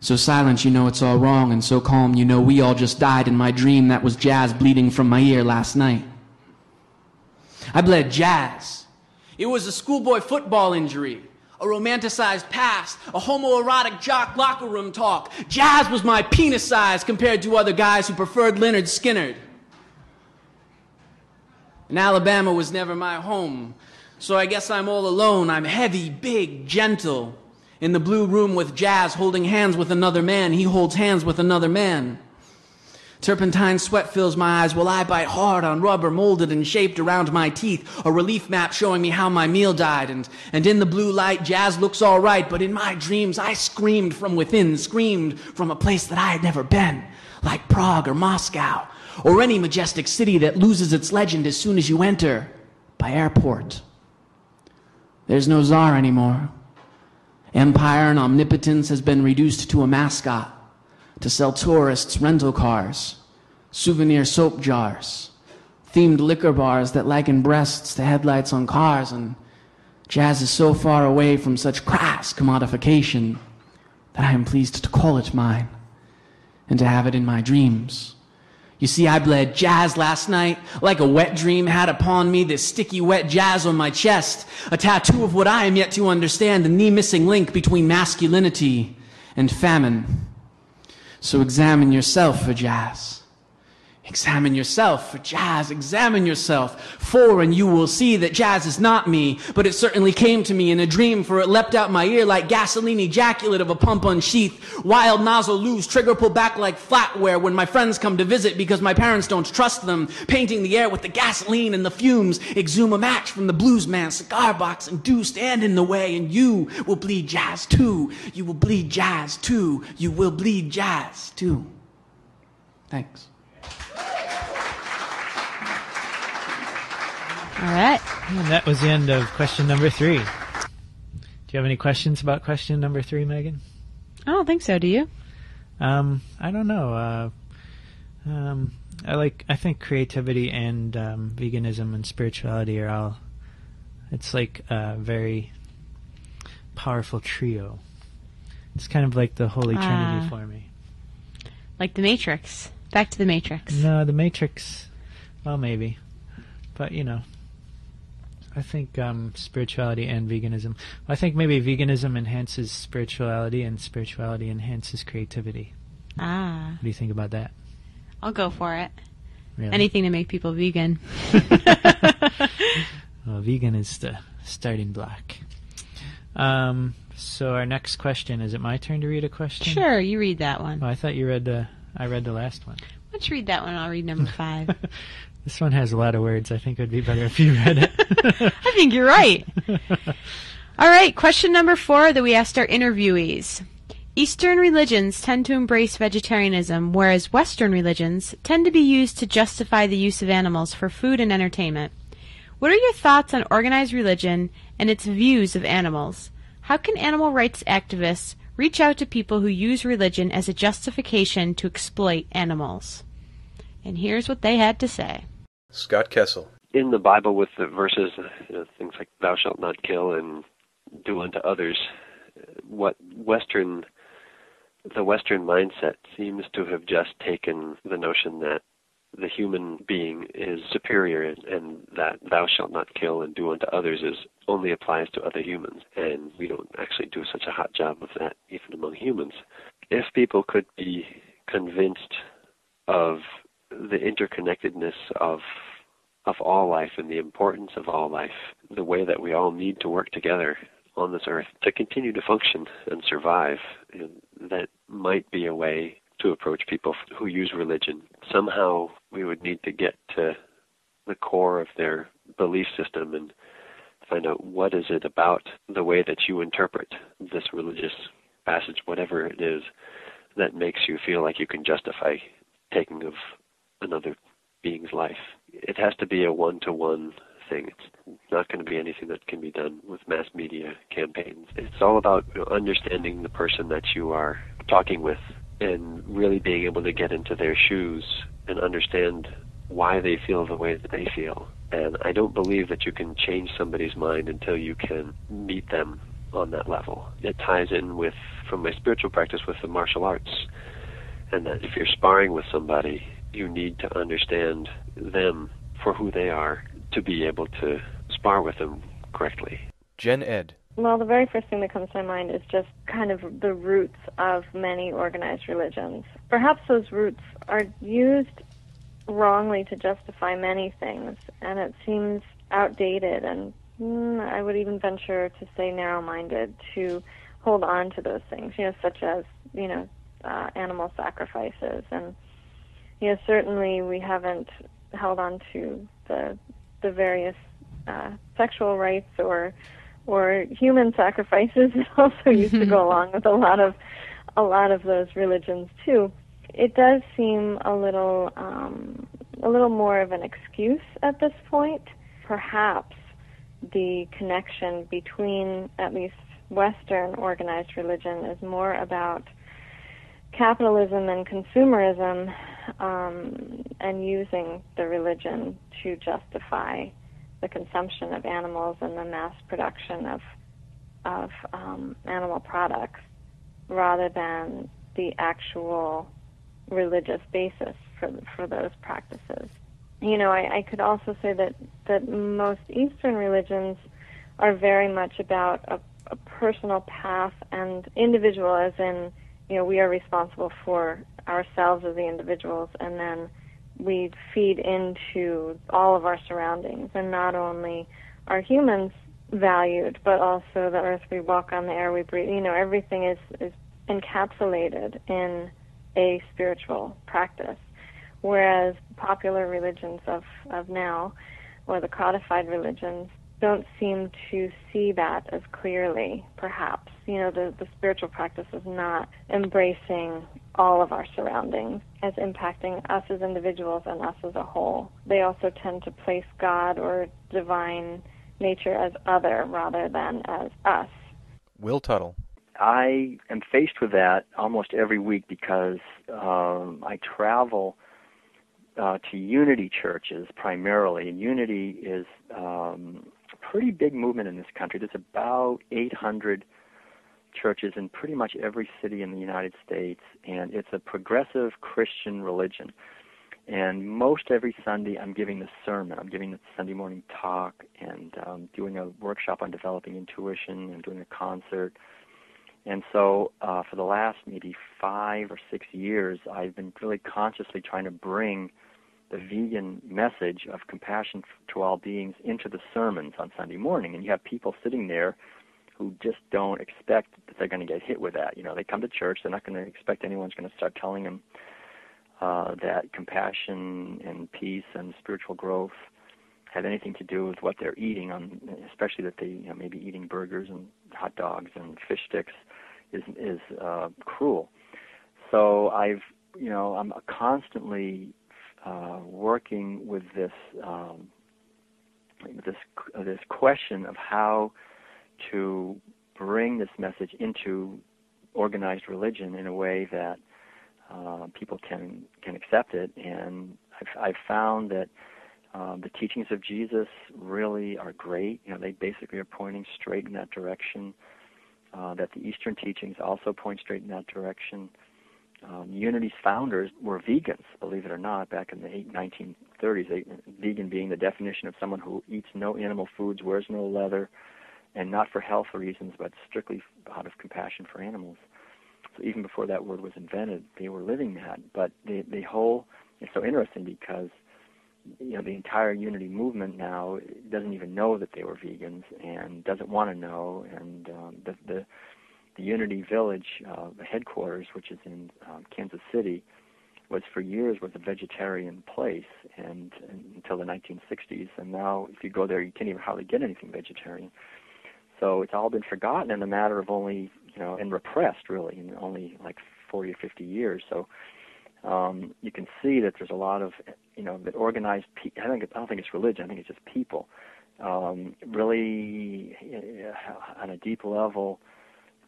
So silent, you know it's all wrong, and so calm, you know we all just died in my dream that was Jazz bleeding from my ear last night. I bled Jazz. It was a schoolboy football injury a romanticized past, a homoerotic jock locker room talk. Jazz was my penis size compared to other guys who preferred Lynyrd Skynyrd. And Alabama was never my home, so I guess I'm all alone. I'm heavy, big, gentle. In the blue room with Jazz holding hands with another man, he holds hands with another man. Turpentine sweat fills my eyes while I bite hard on rubber molded and shaped around my teeth, a relief map showing me how my meal died. And, and in the blue light, jazz looks all right, but in my dreams, I screamed from within, screamed from a place that I had never been, like Prague or Moscow, or any majestic city that loses its legend as soon as you enter by airport. There's no czar anymore. Empire and omnipotence has been reduced to a mascot to sell tourists rental cars, souvenir soap jars, themed liquor bars that liken breasts to headlights on cars, and jazz is so far away from such crass commodification that I am pleased to call it mine and to have it in my dreams. You see, I bled jazz last night, like a wet dream had upon me this sticky wet jazz on my chest, a tattoo of what I am yet to understand, the knee missing link between masculinity and famine. So examine yourself for jazz. Examine yourself for jazz. Examine yourself for, and you will see that jazz is not me, but it certainly came to me in a dream, for it leapt out my ear like gasoline ejaculate of a pump unsheathed. Wild nozzle loose, trigger pull back like flatware when my friends come to visit because my parents don't trust them. Painting the air with the gasoline and the fumes. Exhume a match from the blues man's cigar box and do stand in the way, and you will bleed jazz too. You will bleed jazz too. You will bleed jazz too. Thanks. All right. And that was the end of question number three. Do you have any questions about question number three, Megan? I don't think so. Do you? Um, I don't know. Uh, um, I like. I think creativity and um, veganism and spirituality are all. It's like a very powerful trio. It's kind of like the Holy Trinity Ah. for me. Like the Matrix. Back to the Matrix. No, the Matrix. Well, maybe, but you know, I think um, spirituality and veganism. I think maybe veganism enhances spirituality, and spirituality enhances creativity. Ah, What do you think about that? I'll go for it. Really? Anything to make people vegan. Well, vegan is the starting block. Um, so our next question is it my turn to read a question? Sure, you read that one. Oh, I thought you read the. I read the last one. Don't read that one? I'll read number five. This one has a lot of words. I think it would be better if you read it. I think you're right. All right, question number four that we asked our interviewees. Eastern religions tend to embrace vegetarianism, whereas Western religions tend to be used to justify the use of animals for food and entertainment. What are your thoughts on organized religion and its views of animals? How can animal rights activists reach out to people who use religion as a justification to exploit animals? And here's what they had to say. Scott Kessel. in the Bible with the verses, you know, things like "Thou shalt not kill" and do unto others. What Western the Western mindset seems to have just taken the notion that the human being is superior and, and that thou shalt not kill and do unto others is only applies to other humans and we don't actually do such a hot job of that even among humans if people could be convinced of the interconnectedness of of all life and the importance of all life the way that we all need to work together on this earth to continue to function and survive that might be a way to approach people who use religion. Somehow we would need to get to the core of their belief system and find out what is it about the way that you interpret this religious passage, whatever it is, that makes you feel like you can justify taking of another being's life. It has to be a one-to-one thing. It's not going to be anything that can be done with mass media campaigns. It's all about understanding the person that you are talking with and really being able to get into their shoes and understand why they feel the way that they feel. And I don't believe that you can change somebody's mind until you can meet them on that level. It ties in with, from my spiritual practice, with the martial arts. And that if you're sparring with somebody, you need to understand them for who they are to be able to spar with them correctly. Gen Ed. Well, the very first thing that comes to my mind is just kind of the roots of many organized religions. Perhaps those roots are used wrongly to justify many things, and it seems outdated and mm, I would even venture to say narrow-minded to hold on to those things, you know, such as, you know, uh, animal sacrifices. And, know, certainly we haven't held on to the, the various uh, sexual rights or or human sacrifices that also used to go along with a lot of a lot of those religions too. It does seem a little um, a little more of an excuse at this point. Perhaps the connection between at least Western organized religion is more about capitalism and consumerism um, and using the religion to justify the consumption of animals and the mass production of of um, animal products, rather than the actual religious basis for for those practices. You know, I, I could also say that that most Eastern religions are very much about a, a personal path and individual, as in, you know, we are responsible for ourselves as the individuals, and then we feed into all of our surroundings, and not only are humans valued, but also the earth we walk on, the air we breathe. You know, everything is is encapsulated in a spiritual practice. Whereas popular religions of of now, or the codified religions, don't seem to see that as clearly, perhaps. You know, the, the spiritual practice is not embracing all of our surroundings as impacting us as individuals and us as a whole. They also tend to place God or divine nature as other rather than as us. Will Tuttle. I am faced with that almost every week because um, I travel uh, to Unity churches primarily, and Unity is um, a pretty big movement in this country. There's about 800 churches in pretty much every city in the United States, and it's a progressive Christian religion. And most every Sunday, I'm giving the sermon. I'm giving the Sunday morning talk and um, doing a workshop on developing intuition and doing a concert. And so, uh, for the last maybe five or six years, I've been really consciously trying to bring the vegan message of compassion to all beings into the sermons on Sunday morning. And you have people sitting there who just don't expect that they're going to get hit with that. You know, they come to church, they're not going to expect anyone's going to start telling them uh, that compassion and peace and spiritual growth have anything to do with what they're eating, on, especially that they you know, maybe eating burgers and hot dogs and fish sticks is is uh, cruel. So I've you know I'm constantly uh, working with this um, this this question of how to bring this message into organized religion in a way that uh, people can can accept it. And I've, I've found that Um, the teachings of Jesus really are great. You know, they basically are pointing straight in that direction. Uh, that the Eastern teachings also point straight in that direction. Um, Unity's founders were vegans, believe it or not, back in the 1930s. They, vegan being the definition of someone who eats no animal foods, wears no leather, and not for health reasons, but strictly out of compassion for animals. So even before that word was invented, they were living that. But the the whole it's so interesting because you know the entire unity movement now doesn't even know that they were vegans and doesn't want to know and um, the the the unity village uh, headquarters which is in um, kansas city was for years was a vegetarian place and, and until the 1960s and now if you go there you can't even hardly get anything vegetarian so it's all been forgotten in a matter of only you know and repressed really in only like 40 or 50 years so um, you can see that there's a lot of, you know, that organized. Pe- I think I don't think it's religion. I think it's just people. Um, really, uh, on a deep level,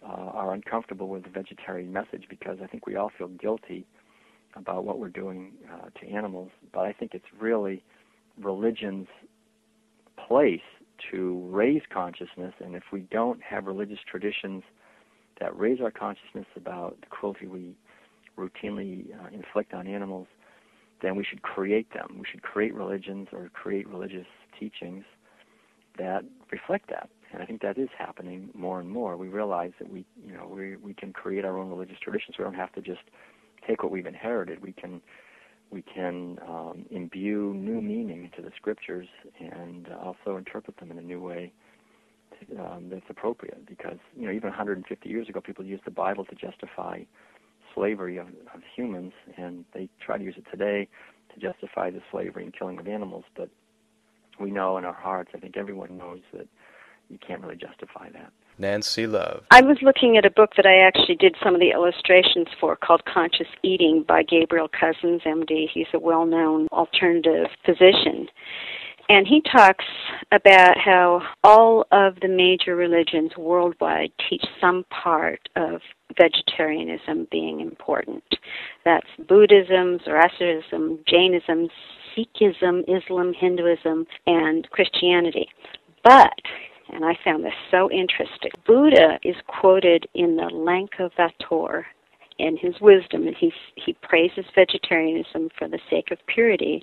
uh, are uncomfortable with the vegetarian message because I think we all feel guilty about what we're doing uh, to animals. But I think it's really religion's place to raise consciousness, and if we don't have religious traditions that raise our consciousness about the cruelty we routinely uh, inflict on animals, then we should create them. We should create religions or create religious teachings that reflect that. And I think that is happening more and more. We realize that we, you know, we we can create our own religious traditions. We don't have to just take what we've inherited. We can we can um, imbue new meaning into the scriptures and also interpret them in a new way um, that's appropriate. Because you know, even 150 years ago, people used the Bible to justify slavery of, of humans, and they try to use it today to justify the slavery and killing of animals. But we know in our hearts, I think everyone knows that you can't really justify that. Nancy Love. I was looking at a book that I actually did some of the illustrations for called Conscious Eating by Gabriel Cousens, MD. He's a well known alternative physician. And he talks about how all of the major religions worldwide teach some part of vegetarianism being important. That's Buddhism, Zoroastrianism, Jainism, Sikhism, Islam, Hinduism, and Christianity. But, and I found this so interesting, Buddha is quoted in the Lankavatara and his wisdom, and he he praises vegetarianism for the sake of purity,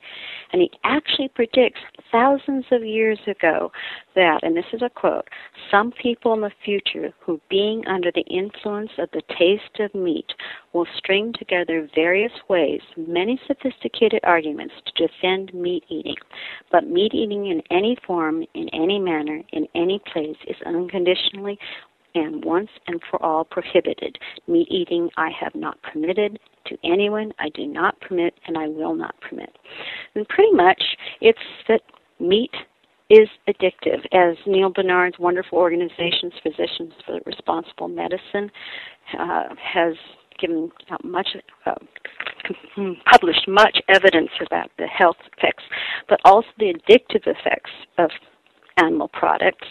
and he actually predicts thousands of years ago that, and this is a quote, some people in the future who, being under the influence of the taste of meat, will string together various ways, many sophisticated arguments to defend meat eating, but meat eating in any form, in any manner, in any place is unconditionally and once and for all prohibited. Meat eating I have not permitted to anyone, I do not permit, and I will not permit. And pretty much it's that meat is addictive, as Neal Barnard's wonderful organizations, Physicians for Responsible Medicine, uh, has given out much, uh, published much evidence about the health effects, but also the addictive effects of animal products.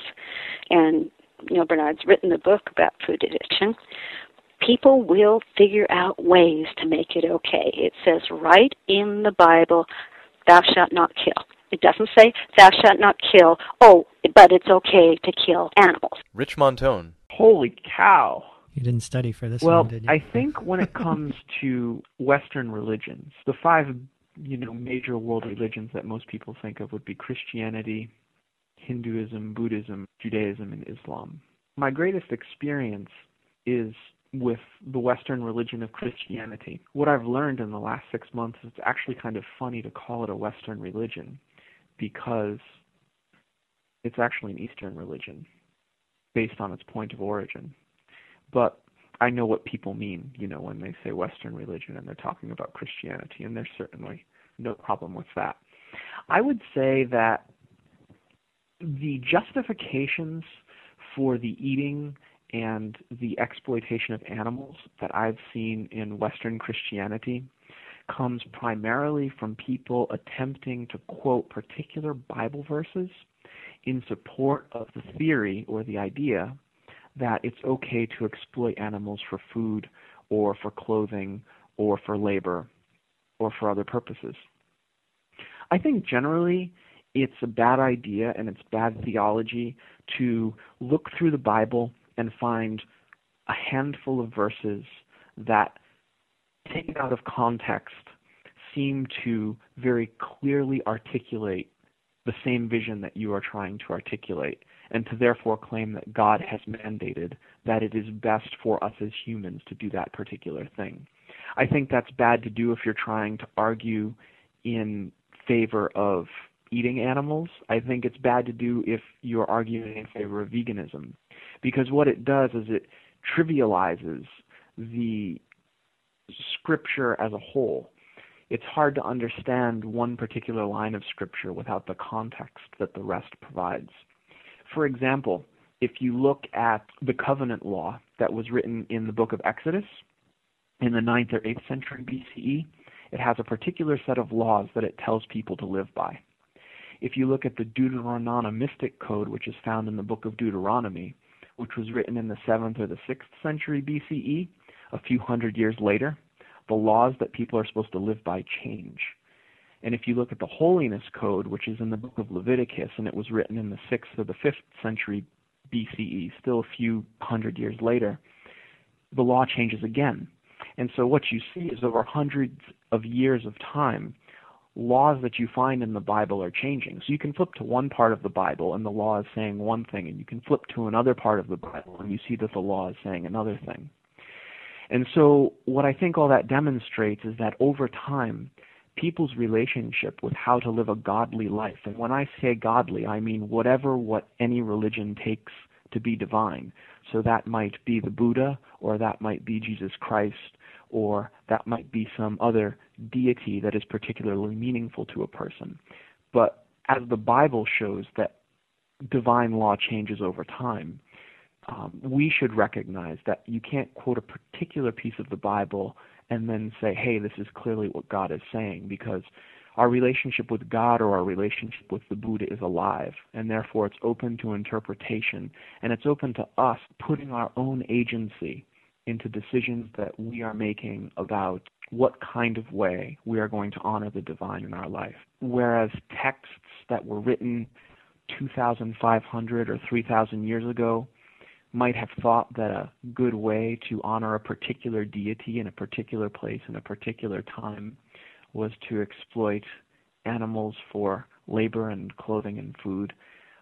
And Neal Barnard's written a book about food addiction, people will figure out ways to make it okay. It says right in the Bible, thou shalt not kill. It doesn't say thou shalt not kill, oh, but it's okay to kill animals. Rich Montone. Holy cow. You didn't study for this well, one, did you? I think when it comes to Western religions, the five you know major world religions that most people think of would be Christianity, Hinduism, Buddhism, Judaism, and Islam. My greatest experience is with the Western religion of Christianity. What I've learned in the last six months is it's actually kind of funny to call it a Western religion because it's actually an Eastern religion based on its point of origin. But I know what people mean, you know, when they say Western religion and they're talking about Christianity, and there's certainly no problem with that. I would say that the justifications for the eating and the exploitation of animals that I've seen in Western Christianity comes primarily from people attempting to quote particular Bible verses in support of the theory or the idea that it's okay to exploit animals for food or for clothing or for labor or for other purposes. I think generally it's a bad idea and it's bad theology to look through the Bible and find a handful of verses that, taken out of context, seem to very clearly articulate the same vision that you are trying to articulate, and to therefore claim that God has mandated that it is best for us as humans to do that particular thing. I think that's bad to do if you're trying to argue in favor of eating animals. I think it's bad to do if you're arguing in favor of veganism. Because what it does is it trivializes the scripture as a whole. It's hard to understand one particular line of scripture without the context that the rest provides. For example, if you look at the covenant law that was written in the book of Exodus in the 9th or 8th century BCE, it has a particular set of laws that it tells people to live by. If you look at the Deuteronomistic code, which is found in the book of Deuteronomy, which was written in the 7th or the 6th century BCE, a few hundred years later, the laws that people are supposed to live by change. And if you look at the Holiness Code, which is in the book of Leviticus, and it was written in the 6th or the 5th century BCE, still a few hundred years later, the law changes again. And so what you see is over hundreds of years of time, laws that you find in the Bible are changing. So you can flip to one part of the Bible and the law is saying one thing, and you can flip to another part of the Bible and you see that the law is saying another thing. And so what I think all that demonstrates is that over time, people's relationship with how to live a godly life, and when I say godly, I mean whatever what any religion takes to be divine. So that might be the Buddha, or that might be Jesus Christ, or that might be some other deity that is particularly meaningful to a person. But as the Bible shows that divine law changes over time, um, we should recognize that you can't quote a particular piece of the Bible and then say, hey, this is clearly what God is saying, because our relationship with God or our relationship with the Buddha is alive, and therefore it's open to interpretation, and it's open to us putting our own agency into decisions that we are making about what kind of way we are going to honor the divine in our life. Whereas texts that were written 2,500 or 3,000 years ago might have thought that a good way to honor a particular deity in a particular place in a particular time was to exploit animals for labor and clothing and food.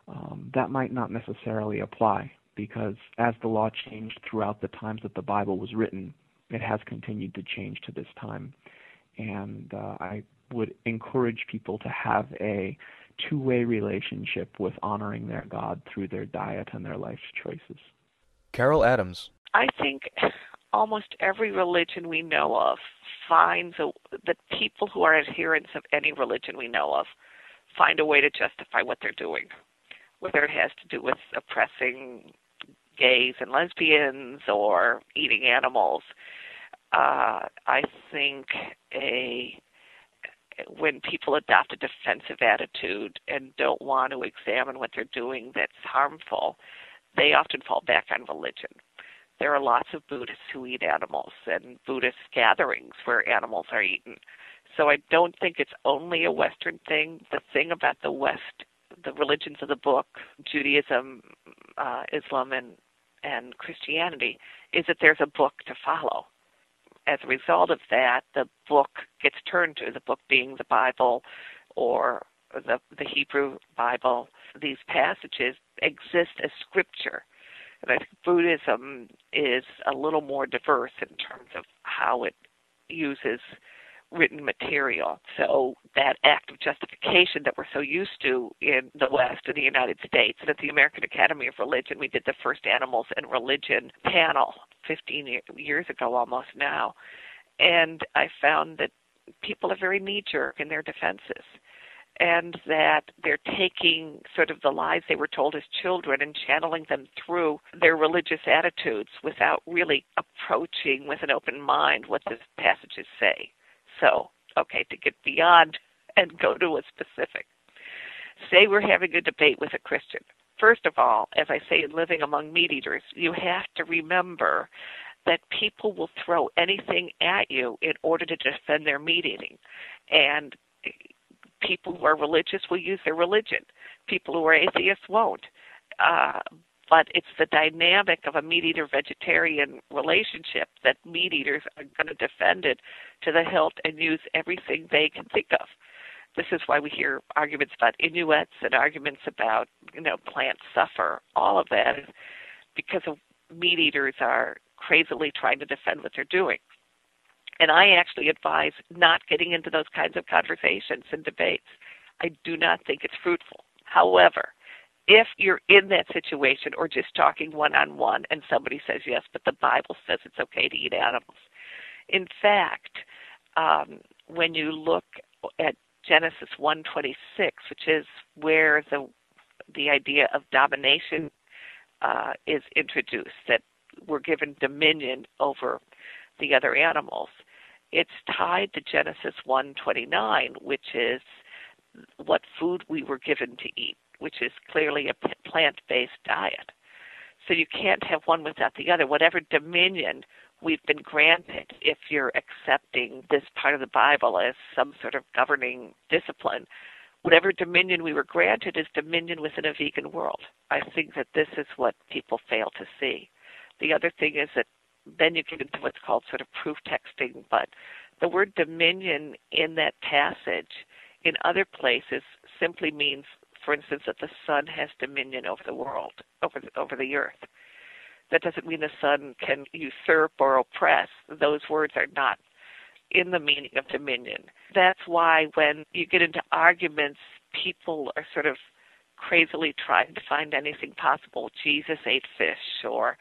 Um, that might not necessarily apply because as the law changed throughout the times that the Bible was written, it has continued to change to this time. And uh, I would encourage people to have a two way relationship with honoring their God through their diet and their life choices. Carol Adams. I think almost every religion we know of finds a, that people who are adherents of any religion we know of find a way to justify what they're doing, whether it has to do with oppressing gays and lesbians or eating animals. Uh, I think a when people adopt a defensive attitude and don't want to examine what they're doing that's harmful, they often fall back on religion. There are lots of Buddhists who eat animals and Buddhist gatherings where animals are eaten. So I don't think it's only a Western thing. The thing about the West, the religions of the book, Judaism, uh, Islam, and and Christianity, is that there's a book to follow. As a result of that, the book gets turned to, the book being the Bible or the, the Hebrew Bible. These passages exist as scripture. And I think Buddhism is a little more diverse in terms of how it uses written material. So that act of justification that we're so used to in the West and the United States, and at the American Academy of Religion, we did the first Animals and Religion panel 15 years ago almost now. And I found that people are very knee jerk in their defenses and that they're taking sort of the lies they were told as children and channeling them through their religious attitudes without really approaching with an open mind what the passages say. So, okay, to get beyond and go to a specific. Say we're having a debate with a Christian. First of all, as I say in living among meat eaters, you have to remember that people will throw anything at you in order to defend their meat eating. And people who are religious will use their religion. People who are atheists won't. Uh, but it's the dynamic of a meat eater vegetarian relationship that meat eaters are going to defend it to the hilt and use everything they can think of. This is why we hear arguments about Inuits and arguments about, you know, plants suffer. All of that is because of meat eaters are crazily trying to defend what they're doing. And I actually advise not getting into those kinds of conversations and debates. I do not think it's fruitful. However, if you're in that situation or just talking one on one and somebody says yes, but the Bible says it's okay to eat animals. In fact, um, when you look at Genesis 1:26, which is where the the idea of domination uh, is introduced, that we're given dominion over the other animals. It's tied to Genesis 1:29, which is what food we were given to eat, which is clearly a plant-based diet. So you can't have one without the other. Whatever dominion we've been granted, if you're accepting this part of the Bible as some sort of governing discipline, whatever dominion we were granted is dominion within a vegan world. I think that this is what people fail to see. The other thing is that then you get into what's called sort of proof texting, but the word dominion in that passage in other places simply means, for instance, that the sun has dominion over the world, over the, over the earth. That doesn't mean the sun can usurp or oppress. Those words are not in the meaning of dominion. That's why when you get into arguments, people are sort of crazily trying to find anything possible. Jesus ate fish, or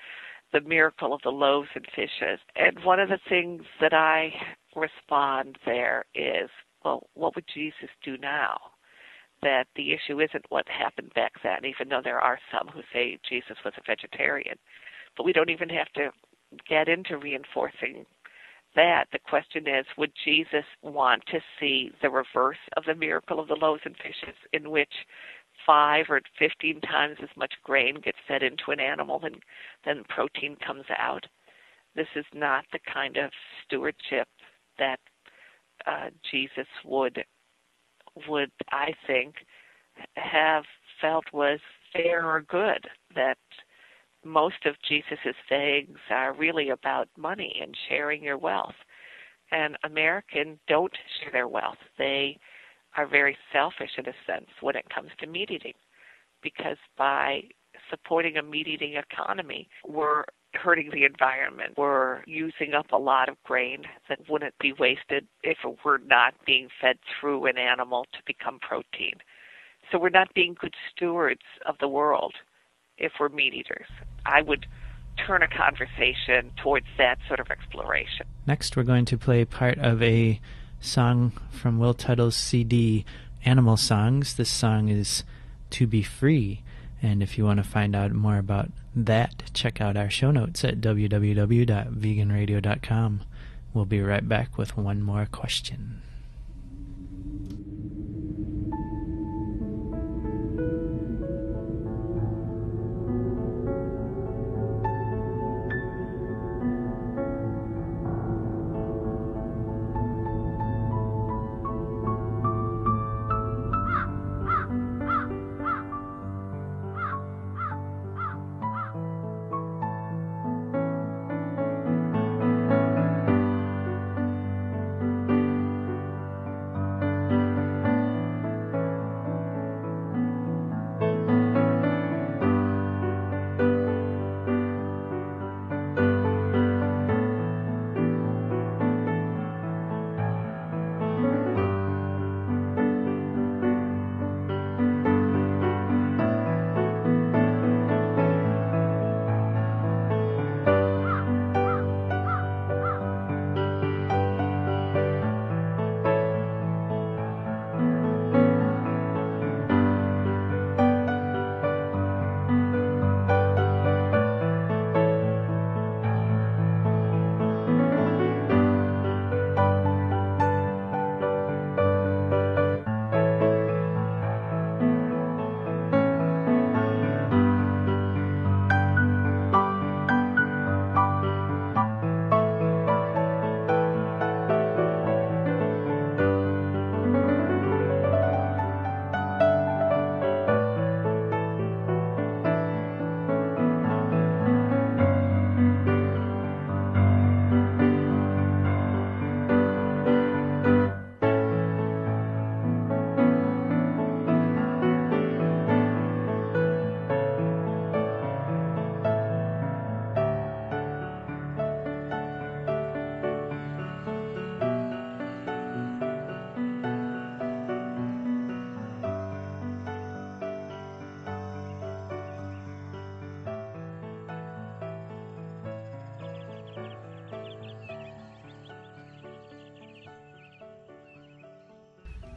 the miracle of the loaves and fishes. And one of the things that I respond there is, well, what would Jesus do now? That the issue isn't what happened back then, even though there are some who say Jesus was a vegetarian. But we don't even have to get into reinforcing that. The question is, would Jesus want to see the reverse of the miracle of the loaves and fishes, in which five or 15 times as much grain gets fed into an animal than, than protein comes out. This is not the kind of stewardship that uh, Jesus would, would I think, have felt was fair or good. That most of Jesus's sayings are really about money and sharing your wealth. And Americans don't share their wealth. They are very selfish in a sense when it comes to meat eating because by supporting a meat eating economy, we're hurting the environment. We're using up a lot of grain that wouldn't be wasted if it were not being fed through an animal to become protein. So we're not being good stewards of the world if we're meat eaters. I would turn a conversation towards that sort of exploration. Next, we're going to play part of a song from Will Tuttle's CD, Animal Songs. This song is To Be Free. And if you want to find out more about that, check out our show notes at www.veganradio.com. We'll be right back with one more question.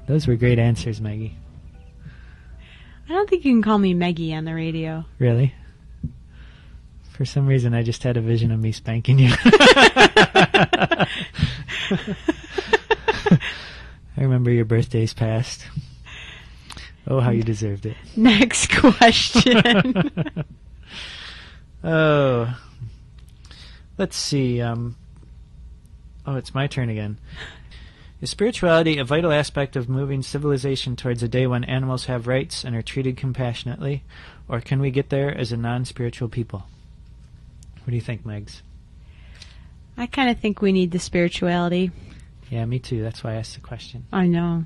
Those were great answers, Maggie. I don't think you can call me Meggie on the radio. Really? For some reason, I just had a vision of me spanking you. I remember your birthday's past. Oh, how you deserved it. Next question. oh. Let's see. Um, oh, it's my turn again. Is spirituality a vital aspect of moving civilization towards a day when animals have rights and are treated compassionately, or can we get there as a non spiritual people? What do you think, Megs? I kind of think we need the spirituality. Yeah, me too. That's why I asked the question. I know.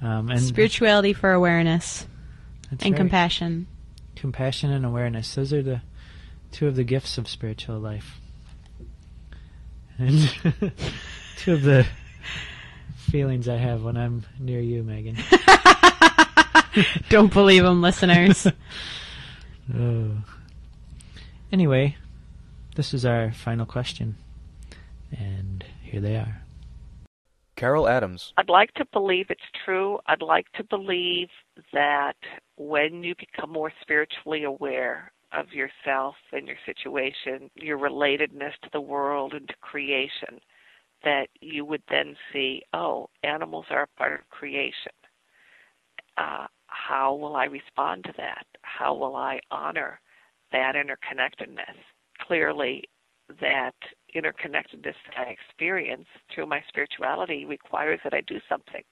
Um, and spirituality for awareness That's and right. compassion. compassion and awareness. Those are the two of the gifts of spiritual life. And two of the feelings I have when I'm near you, Megan. Don't believe them, listeners. oh. Anyway, this is our final question. And here they are. Carol Adams. I'd like to believe it's true. I'd like to believe that when you become more spiritually aware of yourself and your situation, your relatedness to the world and to creation, that you would then see, oh, animals are a part of creation. Uh, how will I respond to that? How will I honor that interconnectedness? Clearly, that interconnectedness that I experience through my spirituality requires that I do something,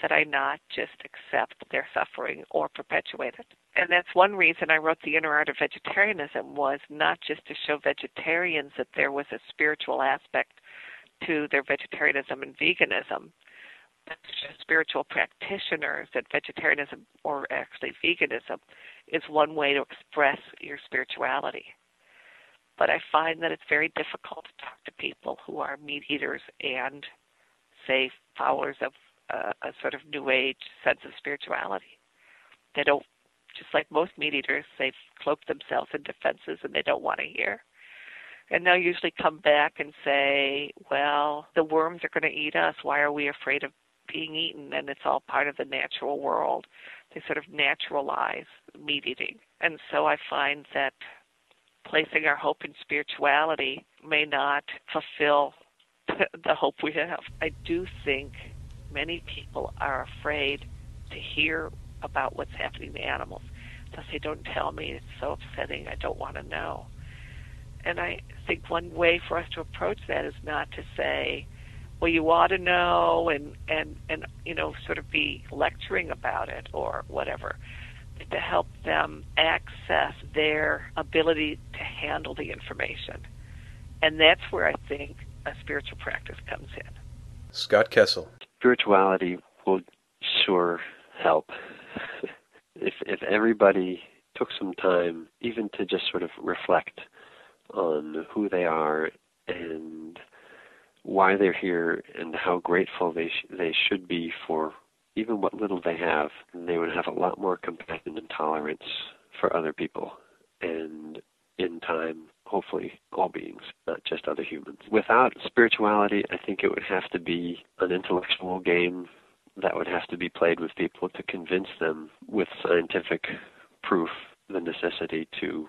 that I not just accept their suffering or perpetuate it. And that's one reason I wrote The Inner Art of Vegetarianism was not just to show vegetarians that there was a spiritual aspect to their vegetarianism and veganism, spiritual practitioners that vegetarianism or actually veganism is one way to express your spirituality but I find that it's very difficult to talk to people who are meat eaters and, say, followers of uh, a sort of new age sense of spirituality. They don't, just like most meat eaters, they've cloaked themselves in defenses and they don't want to hear. And they'll usually come back and say, well, the worms are going to eat us. Why are we afraid of being eaten? And it's all part of the natural world. They sort of naturalize meat eating. And so I find that placing our hope in spirituality may not fulfill the hope we have. I do think many people are afraid to hear about what's happening to animals. They'll say, Don't tell me, it's so upsetting, I don't want to know. And I think one way for us to approach that is not to say, well, you ought to know, and and and you know, sort of be lecturing about it or whatever but to help them access their ability to handle the information. And that's where I think a spiritual practice comes in. Scott Kessel. Spirituality will sure help. if if everybody took some time even to just sort of reflect on who they are and why they're here and how grateful they sh- they should be for even what little they have, they would have a lot more compassion and tolerance for other people. And in time, hopefully, all beings, not just other humans. Without spirituality, I think it would have to be an intellectual game that would have to be played with people to convince them with scientific proof the necessity to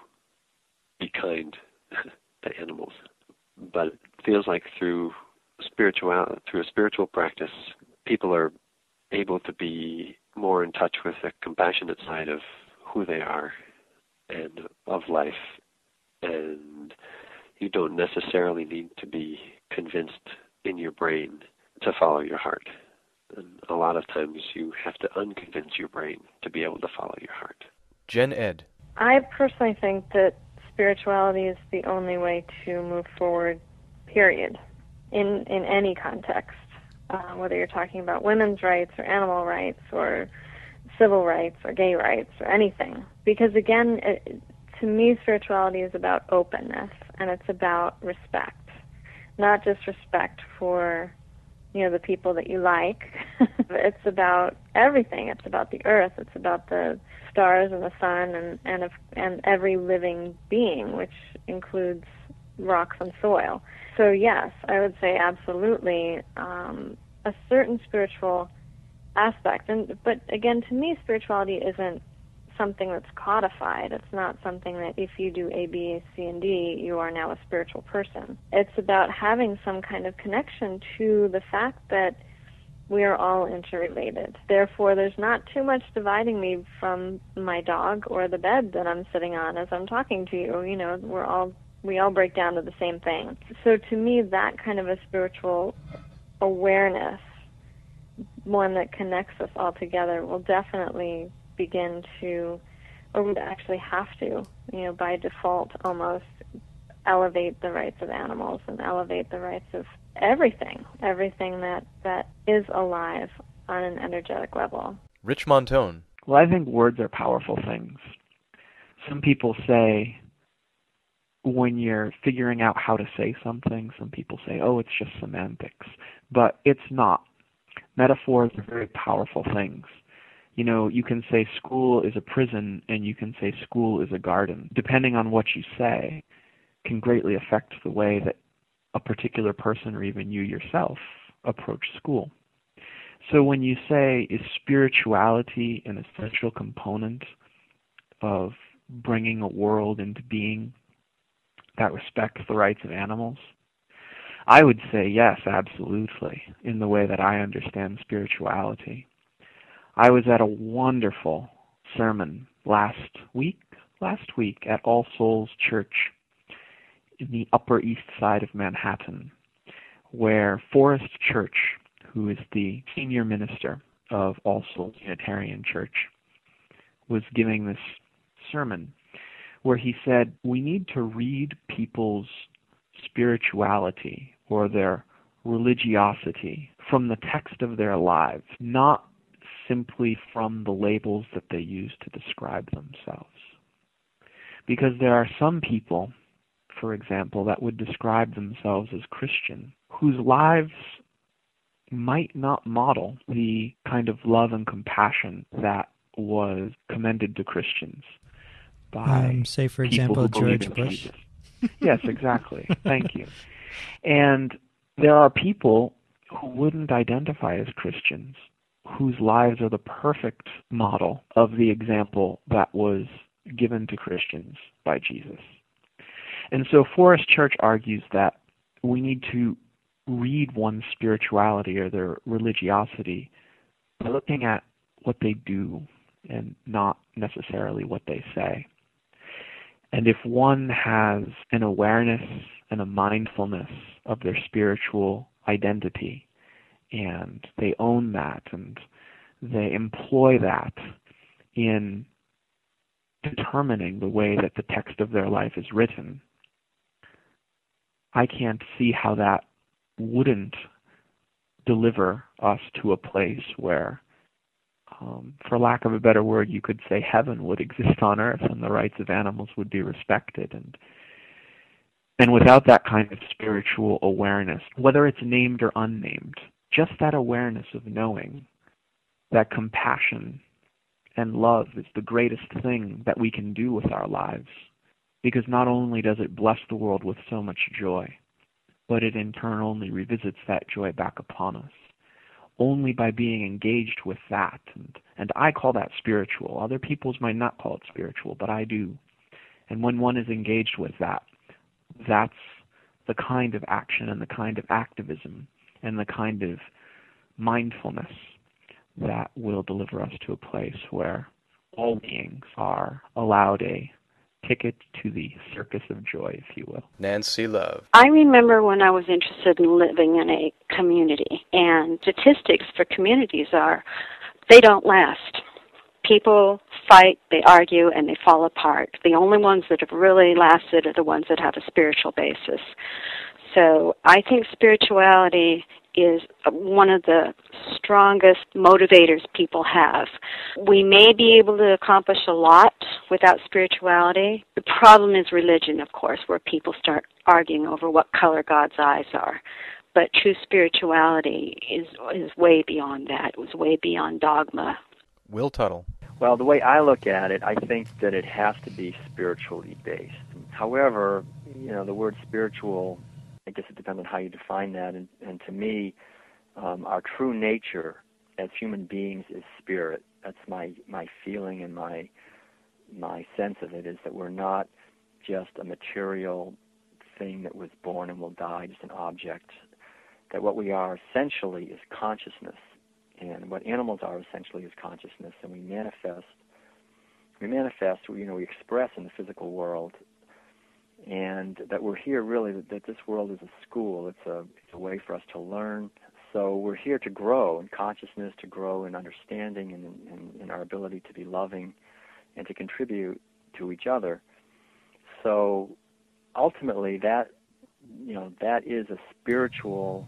be kind to animals. But it feels like through spiritual through a spiritual practice, people are able to be more in touch with the compassionate side of who they are and of life. And you don't necessarily need to be convinced in your brain to follow your heart. And a lot of times you have to unconvince your brain to be able to follow your heart. Jen Ed. I personally think that spirituality is the only way to move forward, period, in, in any context uh, whether you're talking about women's rights or animal rights or civil rights or gay rights or anything. Because again, it, to me, spirituality is about openness and it's about respect, not just respect for you know the people that you like. it's about everything. It's about the earth. It's about the stars and the sun and and of, and every living being, which includes rocks and soil. So yes, I would say absolutely. Um, a certain spiritual aspect. And but again, to me, spirituality isn't something that's codified. It's not something that if you do A, B, C, and D, you are now a spiritual person. It's about having some kind of connection to the fact that we are all interrelated. Therefore, there's not too much dividing me from my dog or the bed that I'm sitting on as I'm talking to you. You know, we're all we all break down to the same thing. So to me, that kind of a spiritual awareness, one that connects us all together, will definitely begin to, or would actually have to, you know, by default almost elevate the rights of animals and elevate the rights of everything, everything that, that is alive on an energetic level. Rich Montone. Well, I think words are powerful things. Some people say when you're figuring out how to say something, some people say, oh, it's just semantics. But it's not. Metaphors are very powerful things. You know, you can say school is a prison and you can say school is a garden. Depending on what you say, can greatly affect the way that a particular person or even you yourself approach school. So when you say, is spirituality an essential component of bringing a world into being that respects the rights of animals? I would say yes, absolutely, in the way that I understand spirituality. I was at a wonderful sermon last week, last week at All Souls Church in the Upper East Side of Manhattan, where Forrest Church, who is the senior minister of All Souls Unitarian Church, was giving this sermon where he said, We need to read people's spirituality or their religiosity from the text of their lives, not simply from the labels that they use to describe themselves. Because there are some people, for example, that would describe themselves as Christian, whose lives might not model the kind of love and compassion that was commended to Christians by um, say for example George Bush. yes, exactly. Thank you. And there are people who wouldn't identify as Christians whose lives are the perfect model of the example that was given to Christians by Jesus. And so Forrest Church argues that we need to read one's spirituality or their religiosity by looking at what they do and not necessarily what they say. And if one has an awareness and a mindfulness of their spiritual identity, and they own that and they employ that in determining the way that the text of their life is written, I can't see how that wouldn't deliver us to a place where um, for lack of a better word, you could say heaven would exist on earth and the rights of animals would be respected. And and without that kind of spiritual awareness, whether it's named or unnamed, just that awareness of knowing that compassion and love is the greatest thing that we can do with our lives. Because not only does it bless the world with so much joy, but it in turn only revisits that joy back upon us only by being engaged with that. And, and I call that spiritual. Other peoples might not call it spiritual, but I do. And when one is engaged with that, that's the kind of action and the kind of activism and the kind of mindfulness that will deliver us to a place where all beings are allowed a ticket to the circus of joy, if you will. Nancy Love. I remember when I was interested in living in a community, and statistics for communities are they don't last. People fight, they argue, and they fall apart. The only ones that have really lasted are the ones that have a spiritual basis. So I think spirituality is one of the strongest motivators people have. We may be able to accomplish a lot without spirituality. The problem is religion, of course, where people start arguing over what color God's eyes are. But true spirituality is is way beyond that. It was way beyond dogma. Will Tuttle. Well, the way I look at it, I think that it has to be spiritually based. However, you know, the word spiritual I guess it depends on how you define that. And, and to me, um, our true nature as human beings is spirit. That's my my feeling and my my sense of it is that we're not just a material thing that was born and will die, just an object. That what we are essentially is consciousness, and what animals are essentially is consciousness, and we manifest. We manifest, you know, we express in the physical world, and that we're here really. That, that this world is a school. It's a it's a way for us to learn. So we're here to grow in consciousness, to grow in understanding, and in, in our ability to be loving, and to contribute to each other. So ultimately, that you know that is a spiritual,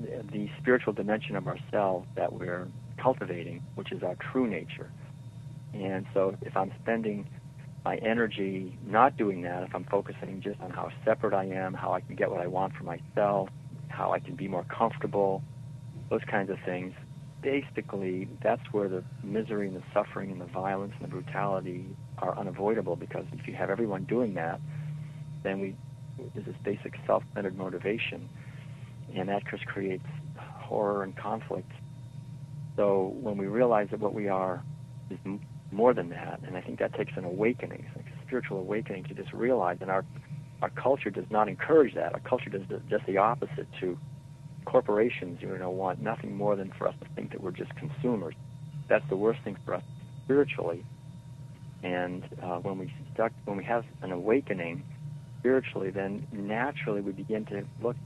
the spiritual dimension of ourselves that we're cultivating, which is our true nature. And so, if I'm spending my energy not doing that, if I'm focusing just on how separate I am, how I can get what I want for myself, how I can be more comfortable, those kinds of things, basically that's where the misery and the suffering and the violence and the brutality are unavoidable because if you have everyone doing that, then we there's this basic self-centered motivation, and that just creates horror and conflict. So when we realize that what we are is more than that, and I think that takes an awakening, like a spiritual awakening to just realize, and our our culture does not encourage that. Our culture does the, just the opposite. To corporations, you know, want nothing more than for us to think that we're just consumers. That's the worst thing for us spiritually. And uh, when we when we have an awakening spiritually, then naturally we begin to look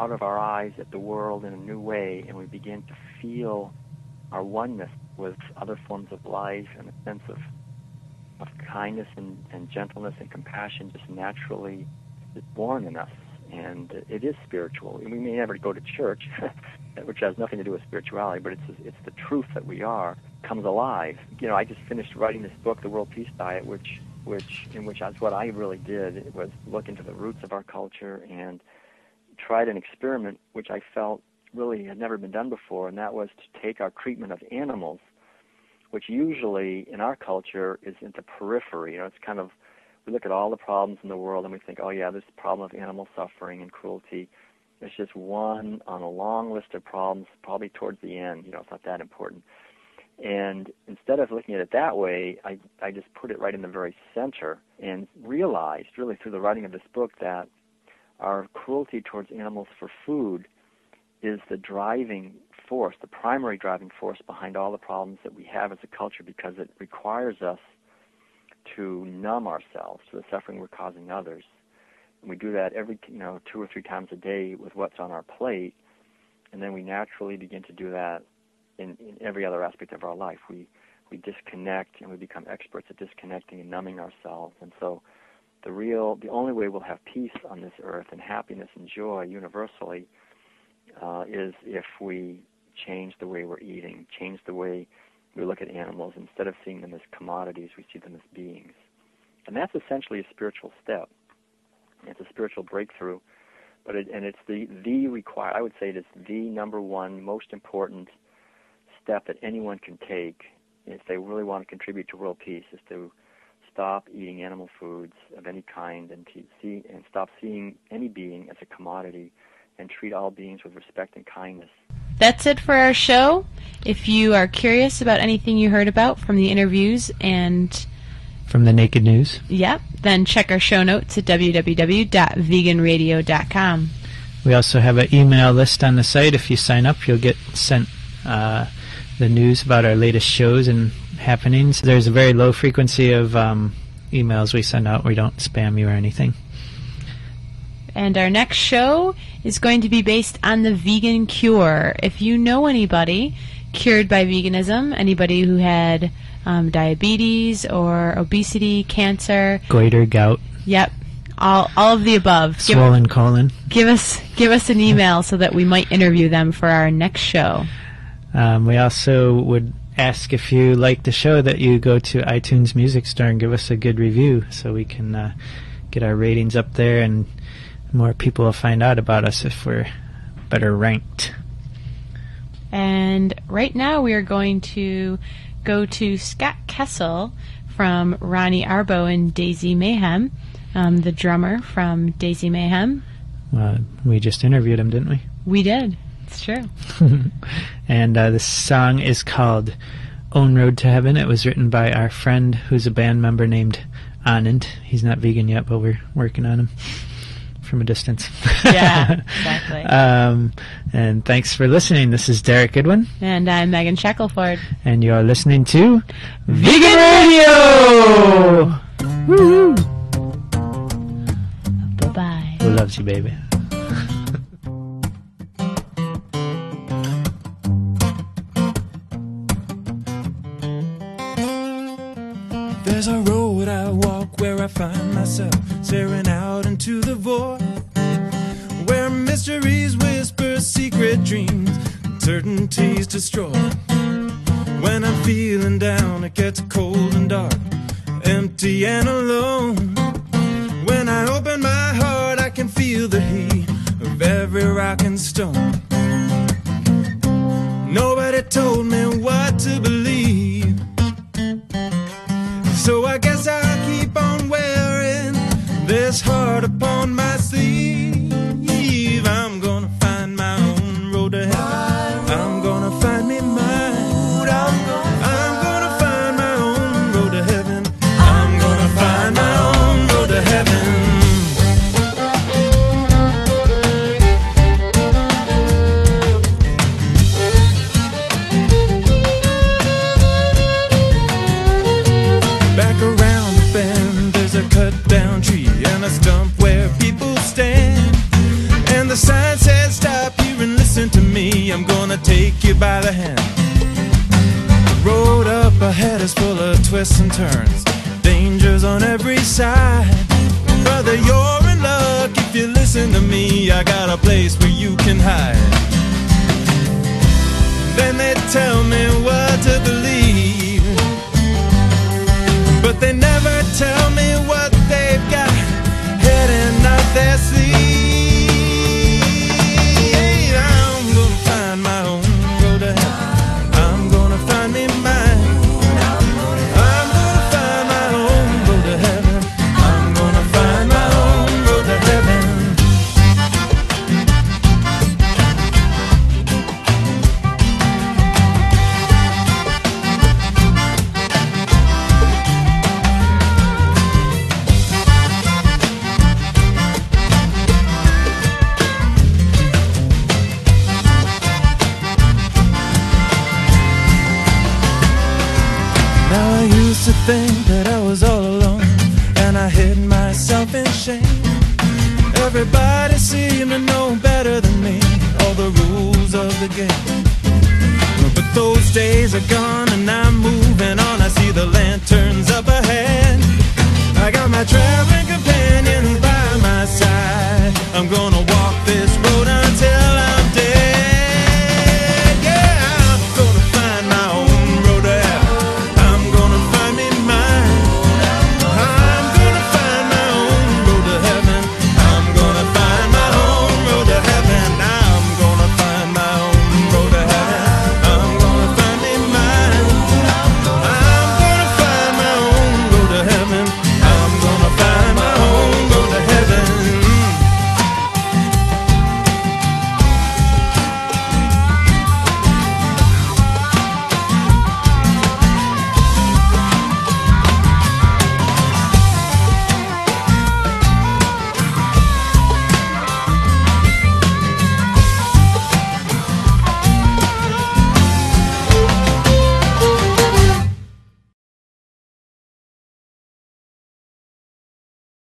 out of our eyes at the world in a new way, and we begin to feel our oneness with other forms of life and a sense of of kindness and, and gentleness and compassion just naturally is born in us, and it is spiritual. We may never go to church, which has nothing to do with spirituality, but it's it's the truth that we are comes alive. You know, I just finished writing this book, The World Peace Diet, which which in which that's what I really did was look into the roots of our culture and tried an experiment which I felt really had never been done before, and that was to take our treatment of animals which usually in our culture is in the periphery. You know, it's kind of we look at all the problems in the world and we think, oh yeah, this problem of animal suffering and cruelty. It's just one on a long list of problems, probably towards the end. You know, it's not that important. And instead of looking at it that way, I, I just put it right in the very center and realized, really through the writing of this book, that our cruelty towards animals for food is the driving force, the primary driving force behind all the problems that we have as a culture because it requires us to numb ourselves to the suffering we're causing others. And we do that every, you know, two or three times a day with what's on our plate. And then we naturally begin to do that in, in every other aspect of our life. We, we disconnect and we become experts at disconnecting and numbing ourselves. And so the real, the only way we'll have peace on this earth and happiness and joy universally uh, is if we change the way we're eating, change the way we look at animals. Instead of seeing them as commodities, we see them as beings. And that's essentially a spiritual step. It's a spiritual breakthrough, but it, and it's the the require. I would say it is the number one most important step that anyone can take if they really want to contribute to world peace is to stop eating animal foods of any kind and to see and stop seeing any being as a commodity and treat all beings with respect and kindness. That's it for our show. If you are curious about anything you heard about from the interviews and from the Naked News, yep, then check our show notes at www.veganradio.com. We also have an email list on the site. If you sign up, you'll get sent uh, the news about our latest shows and happenings. There's a very low frequency of um, emails we send out. We don't spam you or anything. And our next show is going to be based on the vegan cure. If you know anybody cured by veganism, anybody who had um, diabetes or obesity, cancer, goiter, gout, yep, all all of the above, swollen give, colon, give us give us an email so that we might interview them for our next show. Um, we also would ask if you like the show that you go to iTunes Music Store and give us a good review so we can uh, get our ratings up there and more people will find out about us if we're better ranked. And right now we are going to go to Scott Kessel from Rani Arbo and Daisy Mayhem, um, the drummer from Daisy Mayhem. Uh, we just interviewed him, didn't we? We did. It's true. and uh, this song is called Own Road to Heaven. It was written by our friend who's a band member named Anand. He's not vegan yet, but we're working on him from a distance. yeah, exactly. Um, and thanks for listening. This is Derek Goodwin. And I'm Megan Shackelford. And you're listening to Vegan Radio! Woo! Bye bye. Who loves you, baby? I find myself staring out into the void where mysteries whisper secret dreams, certainties destroy. When I'm feeling down, it gets cold and dark, empty and alone. When I open my heart, I can feel the heat of every rock and stone. Nobody told me what to believe, so I guess I keep wearing this heart upon my sleeve.